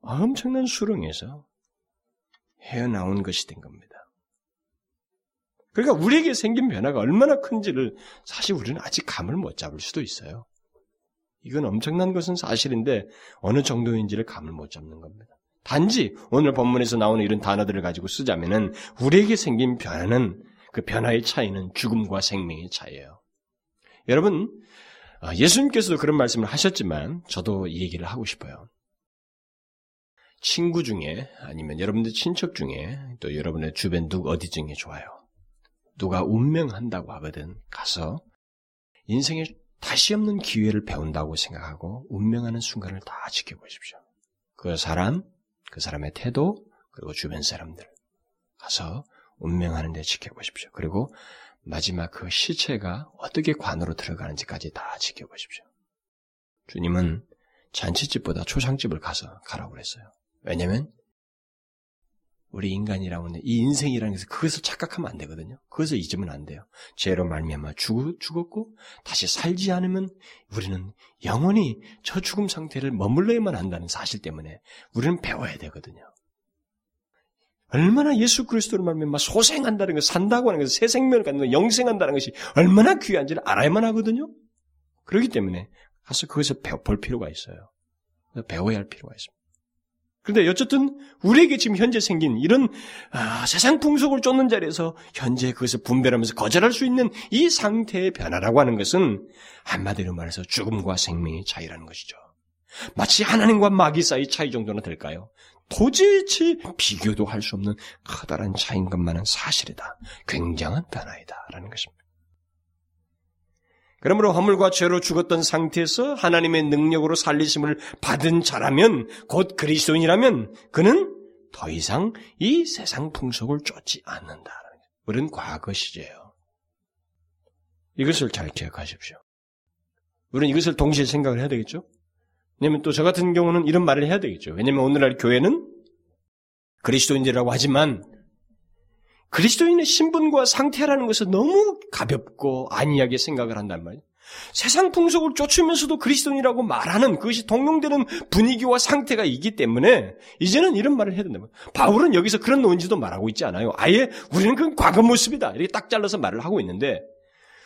엄청난 수렁에서 헤어나온 것이 된 겁니다. 그러니까 우리에게 생긴 변화가 얼마나 큰지를 사실 우리는 아직 감을 못 잡을 수도 있어요. 이건 엄청난 것은 사실인데 어느 정도인지를 감을 못 잡는 겁니다. 단지 오늘 본문에서 나오는 이런 단어들을 가지고 쓰자면은 우리에게 생긴 변화는 그 변화의 차이는 죽음과 생명의 차이예요. 여러분 아, 예수님께서도 그런 말씀을 하셨지만 저도 이 얘기를 하고 싶어요. 친구 중에 아니면 여러분들 친척 중에 또 여러분의 주변 누구 어디 중에 좋아요. 누가 운명한다고 하거든 가서 인생에 다시 없는 기회를 배운다고 생각하고 운명하는 순간을 다 지켜보십시오. 그 사람, 그 사람의 태도, 그리고 주변 사람들 가서 운명하는 데 지켜보십시오. 그리고 마지막 그 시체가 어떻게 관으로 들어가는지까지 다 지켜보십시오. 주님은 잔치집보다 초상집을 가서 가라고 그랬어요. 왜냐면 우리 인간이라고 하는 이 인생이라는 것을 그것을 착각하면 안 되거든요. 그것을 잊으면 안 돼요. 죄로 말미암아 죽, 죽었고 다시 살지 않으면 우리는 영원히 저 죽음 상태를 머물러야만 한다는 사실 때문에 우리는 배워야 되거든요. 얼마나 예수 그리스도로 말미암아 소생한다는 것, 산다고 하는 것, 새 생명을 갖는 것, 영생한다는 것이 얼마나 귀한지를 알아야만 하거든요. 그렇기 때문에 가서 그것을 배워 볼 필요가 있어요. 배워야 할 필요가 있습니다. 그런데 어쨌든 우리에게 지금 현재 생긴 이런 아, 세상 풍속을 쫓는 자리에서 현재 그것을 분별하면서 거절할 수 있는 이 상태의 변화라고 하는 것은 한마디로 말해서 죽음과 생명의 차이라는 것이죠. 마치 하나님과 마귀 사이 차이 정도나 될까요? 도저히 비교도 할 수 없는 커다란 차이인 것만은 사실이다. 굉장한 변화이다 라는 것입니다. 그러므로 허물과 죄로 죽었던 상태에서 하나님의 능력으로 살리심을 받은 자라면 곧 그리스도인이라면 그는 더 이상 이 세상 풍속을 쫓지 않는다. 우리는 과거 시제예요. 이것을 잘 기억하십시오. 우리는 이것을 동시에 생각을 해야 되겠죠? 왜냐면 또 저 같은 경우는 이런 말을 해야 되겠죠. 왜냐면 오늘날 교회는 그리스도인이라고 하지만 그리스도인의 신분과 상태라는 것을 너무 가볍고 안이하게 생각을 한단 말이에요. 세상 풍속을 쫓으면서도 그리스도인이라고 말하는 그것이 동용되는 분위기와 상태가 있기 때문에 이제는 이런 말을 해야 된다. 바울은 여기서 그런 논지도 말하고 있지 않아요. 아예 우리는 그 과거 모습이다. 이렇게 딱 잘라서 말을 하고 있는데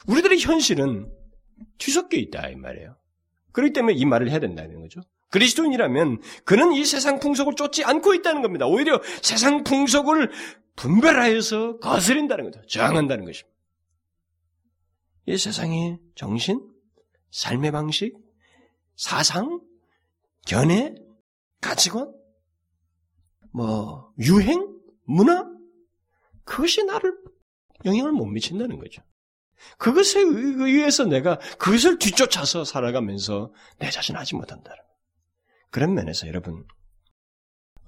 우리들의 현실은 뒤섞여 있다 이 말이에요. 그렇기 때문에 이 말을 해야 된다는 거죠. 그리스도인이라면 그는 이 세상 풍속을 쫓지 않고 있다는 겁니다. 오히려 세상 풍속을 분별하여서 거스린다는 거죠. 저항한다는 것입니다. 이 세상의 정신, 삶의 방식, 사상, 견해, 가치관, 뭐 유행, 문화 그것이 나를 영향을 못 미친다는 거죠. 그것에 의해서 내가 그것을 뒤쫓아서 살아가면서 내 자신 하지 못한다는 그런 면에서 여러분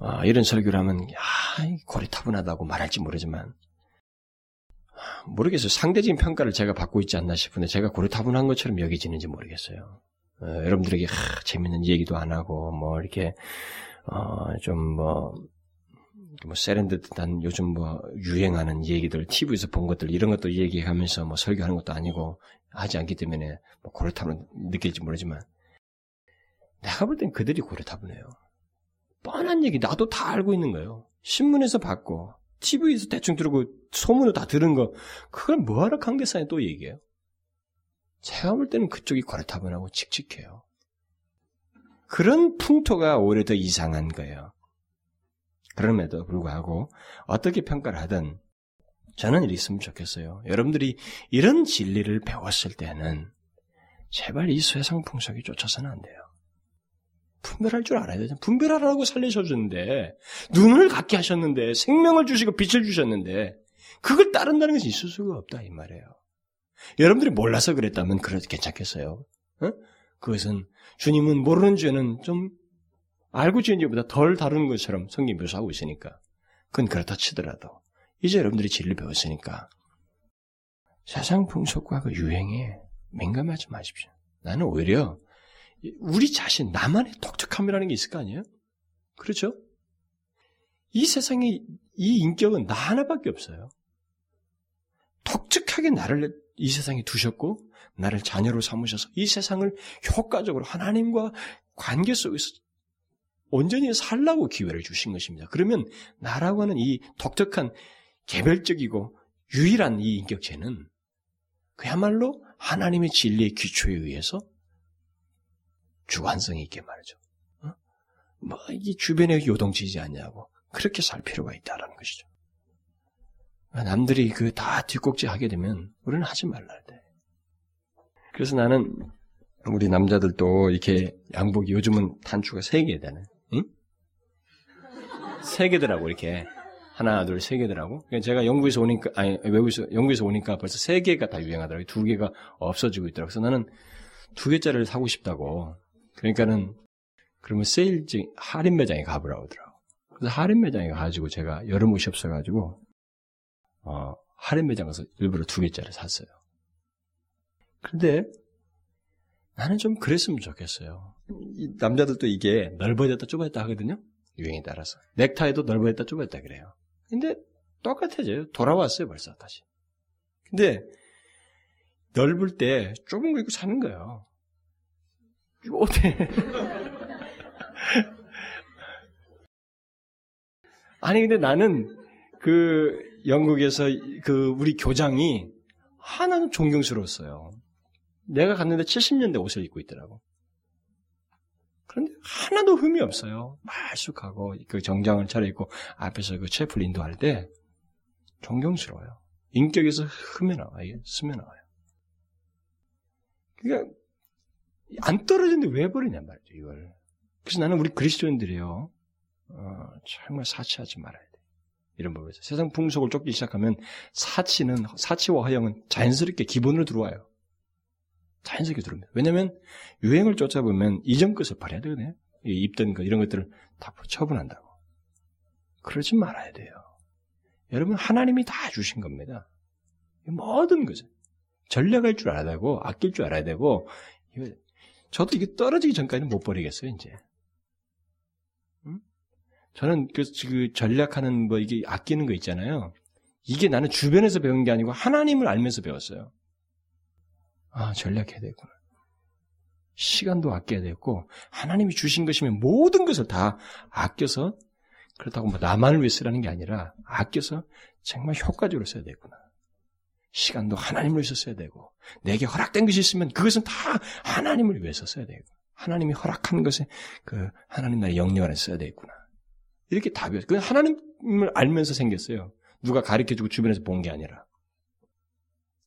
아, 이런 설교를 하면 아, 고리타분하다고 말할지 모르지만 모르겠어요. 상대적인 평가를 제가 받고 있지 않나 싶은데 제가 고리타분한 것처럼 여겨지는지 모르겠어요. 어, 여러분들에게 하, 재밌는 얘기도 안 하고 뭐 이렇게 어, 좀뭐 뭐 세련듯한 요즘 뭐 유행하는 얘기들 TV에서 본 것들 이런 것도 얘기하면서 뭐 설교하는 것도 아니고 하지 않기 때문에 뭐 고리타분 느낄지 모르지만 내가 볼 땐 그들이 고려타분해요. 뻔한 얘기 나도 다 알고 있는 거예요. 신문에서 봤고 TV에서 대충 들고 소문을 다 들은 거 그걸 뭐하러 관계사에 또 얘기해요? 제가 볼 때는 그쪽이 고려타분하고 칙칙해요. 그런 풍토가 오히려 더 이상한 거예요. 그럼에도 불구하고 어떻게 평가를 하든 저는 이렇게 으면 좋겠어요. 여러분들이 이런 진리를 배웠을 때는 제발 이 세상 풍속이 쫓아서는 안 돼요. 분별할 줄 알아야 되죠. 분별하라고 살리셔주는데, 눈을 갖게 하셨는데, 생명을 주시고 빛을 주셨는데, 그걸 따른다는 것이 있을 수가 없다, 이 말이에요. 여러분들이 몰라서 그랬다면, 그래도 괜찮겠어요. 어? 그것은, 주님은 모르는 죄는 좀, 알고 지은 죄보다 덜 다루는 것처럼 성경이 묘사하고 있으니까. 그건 그렇다 치더라도, 이제 여러분들이 진리를 배웠으니까, 세상 풍속과 그 유행에 민감하지 마십시오. 나는 오히려 우리 자신, 나만의 독특함이라는 게 있을 거 아니에요? 그렇죠? 이 세상에 이 인격은 나 하나밖에 없어요. 독특하게 나를 이 세상에 두셨고 나를 자녀로 삼으셔서 이 세상을 효과적으로 하나님과 관계 속에서 온전히 살라고 기회를 주신 것입니다. 그러면 나라고 하는 이 독특한 개별적이고 유일한 이 인격체는 그야말로 하나님의 진리의 기초에 의해서 주관성이 있게 말이죠. 어? 뭐, 이 주변에 요동치지 않냐고. 그렇게 살 필요가 있다라는 것이죠. 남들이 그 다 뒷꼭지 하게 되면 우리는 하지 말라야 돼. 그래서 나는 우리 남자들도 이렇게 양복이 요즘은 단추가 세 개되네. 응? 세 개더라고 이렇게 하나 둘 세 개더라고. 그러니까 제가 영국에서 오니까 아니 외국에서 영국에서 오니까 벌써 세 개가 다 유행하더라고. 두 개가 없어지고 있더라고. 그래서 나는 두 개짜리를 사고 싶다고. 그러니까는 그러면 세일증 할인 매장에 가보라고 하더라고. 그래서 할인 매장에 가가지고 제가 여름 옷이 없어가지고 어, 할인 매장 가서 일부러 두 개짜리 샀어요. 근데 나는 좀 그랬으면 좋겠어요. 남자들도 이게 넓어졌다 좁아졌다 하거든요. 유행에 따라서. 넥타이도 넓어졌다 좁아졌다 그래요. 근데 똑같아져요. 돌아왔어요 벌써 다시. 근데 넓을 때 좁은 거 입고 사는 거예요. 어때? *laughs* 아니 근데 나는 그 영국에서 그 우리 교장이 하나는 존경스러웠어요. 내가 갔는데 70년대 옷을 입고 있더라고. 그런데 하나도 흠이 없어요. 말쑥하고 그 정장을 차려입고 앞에서 그 채플 인도할 때 존경스러워요. 인격에서 흠이 나와요. 스며 나와요. 그러니까 안 떨어지는데 왜 버리냔 말이죠, 이걸. 그래서 나는 우리 그리스도인들이요. 어, 정말 사치하지 말아야 돼. 이런 법에서. 세상 풍속을 쫓기 시작하면 사치는, 사치와 허영은 자연스럽게 기본으로 들어와요. 자연스럽게 들어옵니다. 왜냐면 유행을 쫓아보면 이전 것을 버려야 되거든요. 입던 것, 이런 것들을 다 처분한다고. 그러지 말아야 돼요. 여러분, 하나님이 다 주신 겁니다. 모든 것을. 전략할 줄 알아야 되고, 아낄 줄 알아야 되고, 저도 이게 떨어지기 전까지는 못 버리겠어요, 이제. 음? 저는 그, 그 전략하는 뭐 이게 아끼는 거 있잖아요. 이게 나는 주변에서 배운 게 아니고 하나님을 알면서 배웠어요. 아, 전략해야 되구나. 시간도 아껴야 되고, 하나님이 주신 것이면 모든 것을 다 아껴서, 그렇다고 뭐 나만을 위해 쓰라는 게 아니라, 아껴서 정말 효과적으로 써야 되구나. 시간도 하나님을 위해서 써야 되고, 내게 허락된 것이 있으면 그것은 다 하나님을 위해서 써야 되고, 하나님이 허락한 것에 그 하나님 나라의 영역 안에 써야 되겠구나. 이렇게 답이었어요. 그건 하나님을 알면서 생겼어요. 누가 가르쳐주고 주변에서 본 게 아니라.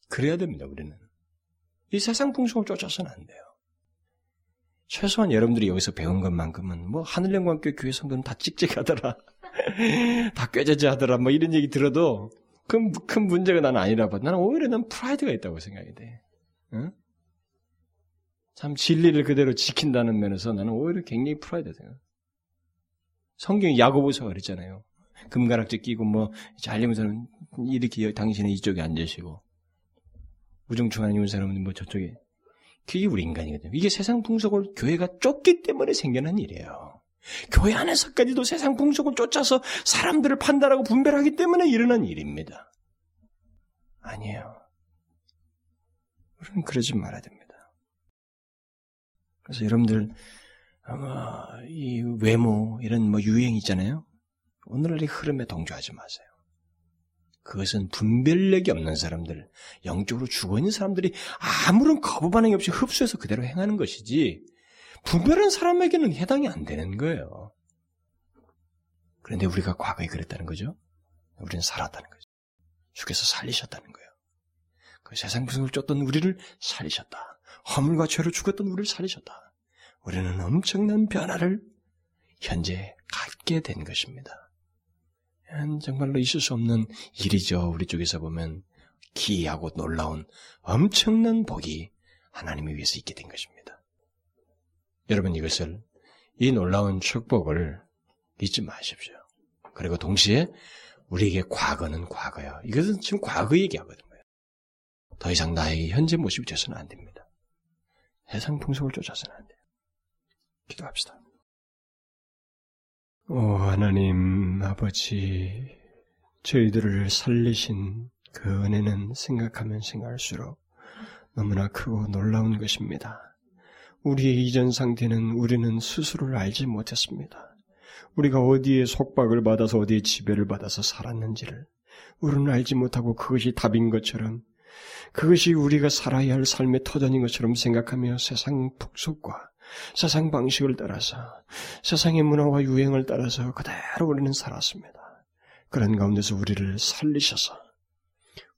그래야 됩니다, 우리는. 이 세상 풍속을 쫓아서는 안 돼요. 최소한 여러분들이 여기서 배운 것만큼은 뭐 하늘 영광교 교회 성도는 다 찍찍하더라. *laughs* 다 꾀죄죄하더라. 뭐 이런 얘기 들어도 큰, 큰 문제가 나는 아니라 봐. 나는 오히려 난 프라이드가 있다고 생각이 돼. 응? 참 진리를 그대로 지킨다는 면에서 나는 오히려 굉장히 프라이드 생각. 성경이 야고보서가 그랬잖아요. 금가락지 끼고 뭐 잘리면서는 이렇게 당신은 이쪽에 앉으시고 우중충한 이웃 사람은 뭐 저쪽에 그게 우리 인간이거든요. 이게 세상 풍속을 교회가 좇기 때문에 생겨난 일이에요. 교회 안에서까지도 세상 풍속을 쫓아서 사람들을 판단하고 분별하기 때문에 일어난 일입니다. 아니에요. 우리는 그러지 말아야 됩니다. 그래서 여러분들 아마 이 외모 이런 뭐 유행 있잖아요. 오늘날의 흐름에 동조하지 마세요. 그것은 분별력이 없는 사람들, 영적으로 죽어 있는 사람들이 아무런 거부 반응이 없이 흡수해서 그대로 행하는 것이지, 분별한 사람에게는 해당이 안 되는 거예요. 그런데 우리가 과거에 그랬다는 거죠. 우리는 살았다는 거죠. 주께서 살리셨다는 거예요. 그 세상 부승을 쫓던 우리를 살리셨다. 허물과 죄로 죽었던 우리를 살리셨다. 우리는 엄청난 변화를 현재 갖게 된 것입니다. 정말로 있을 수 없는 일이죠. 우리 쪽에서 보면 기이하고 놀라운 엄청난 복이 하나님에 위해서 있게 된 것입니다. 여러분 이것을 이 놀라운 축복을 잊지 마십시오. 그리고 동시에 우리에게 과거는 과거야. 이것은 지금 과거 얘기하거든요. 더 이상 나의 현재 모습이 되서는 안 됩니다. 세상 풍속을 쫓아서는 안 돼요. 기도합시다. 오 하나님 아버지 저희들을 살리신 그 은혜는 생각하면 생각할수록 너무나 크고 놀라운 것입니다. 우리의 이전 상태는 우리는 스스로를 알지 못했습니다. 우리가 어디에 속박을 받아서 어디에 지배를 받아서 살았는지를 우리는 알지 못하고 그것이 답인 것처럼 그것이 우리가 살아야 할 삶의 터전인 것처럼 생각하며 세상 풍속과 세상 방식을 따라서 세상의 문화와 유행을 따라서 그대로 우리는 살았습니다. 그런 가운데서 우리를 살리셔서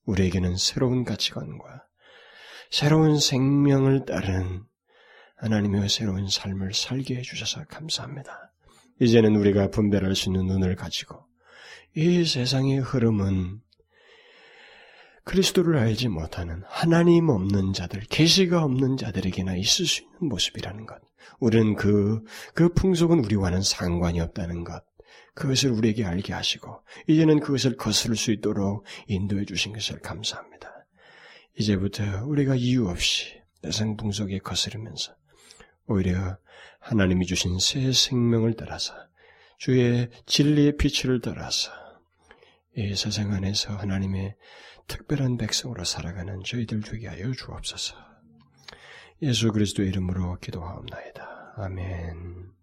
우리에게는 새로운 가치관과 새로운 생명을 따른 하나님의 새로운 삶을 살게 해주셔서 감사합니다. 이제는 우리가 분별할 수 있는 눈을 가지고 이 세상의 흐름은 그리스도를 알지 못하는 하나님 없는 자들, 계시가 없는 자들에게나 있을 수 있는 모습이라는 것. 우리는 그, 그 풍속은 우리와는 상관이 없다는 것. 그것을 우리에게 알게 하시고, 이제는 그것을 거스를 수 있도록 인도해 주신 것을 감사합니다. 이제부터 우리가 이유 없이 세상 풍속에 거스르면서, 오히려 하나님이 주신 새 생명을 따라서, 주의 진리의 빛을 따라서, 이 세상 안에서 하나님의 특별한 백성으로 살아가는 저희들 되게 하여 주옵소서. 예수 그리스도의 이름으로 기도하옵나이다. 아멘.